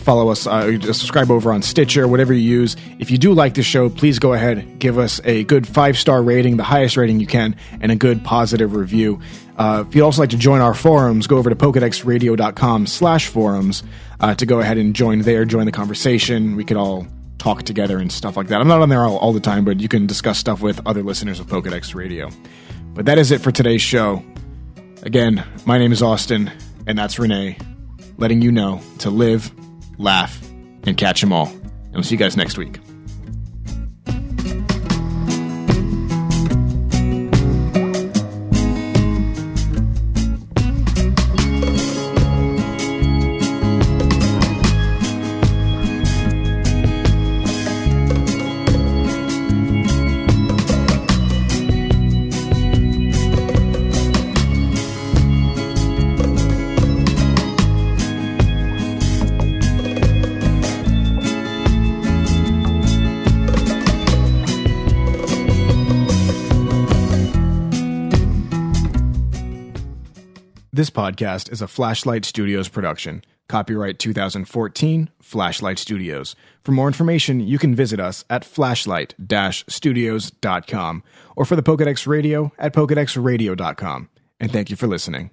follow us. Uh, subscribe over on Stitcher, whatever you use. If you do like the show, please go ahead give us a good five star rating, the highest rating you can, and a good positive review. Uh, if you'd also like to join our forums, go over to pokedexradio.com slash forums. uh, to go ahead and join there, join the conversation. We could all talk together and stuff like that. I'm not on there all, all the time, but you can discuss stuff with other listeners of Pokedex Radio. But that is it for today's show. Again, my name is Austin, and that's Renee, letting you know to live, laugh, and catch them all. And we'll see you guys next week. This podcast is a Flashlight Studios production. Copyright 2014, Flashlight Studios. For more information, you can visit us at flashlight-studios.com or for the Pokedex Radio at pokedexradio.com. And thank you for listening.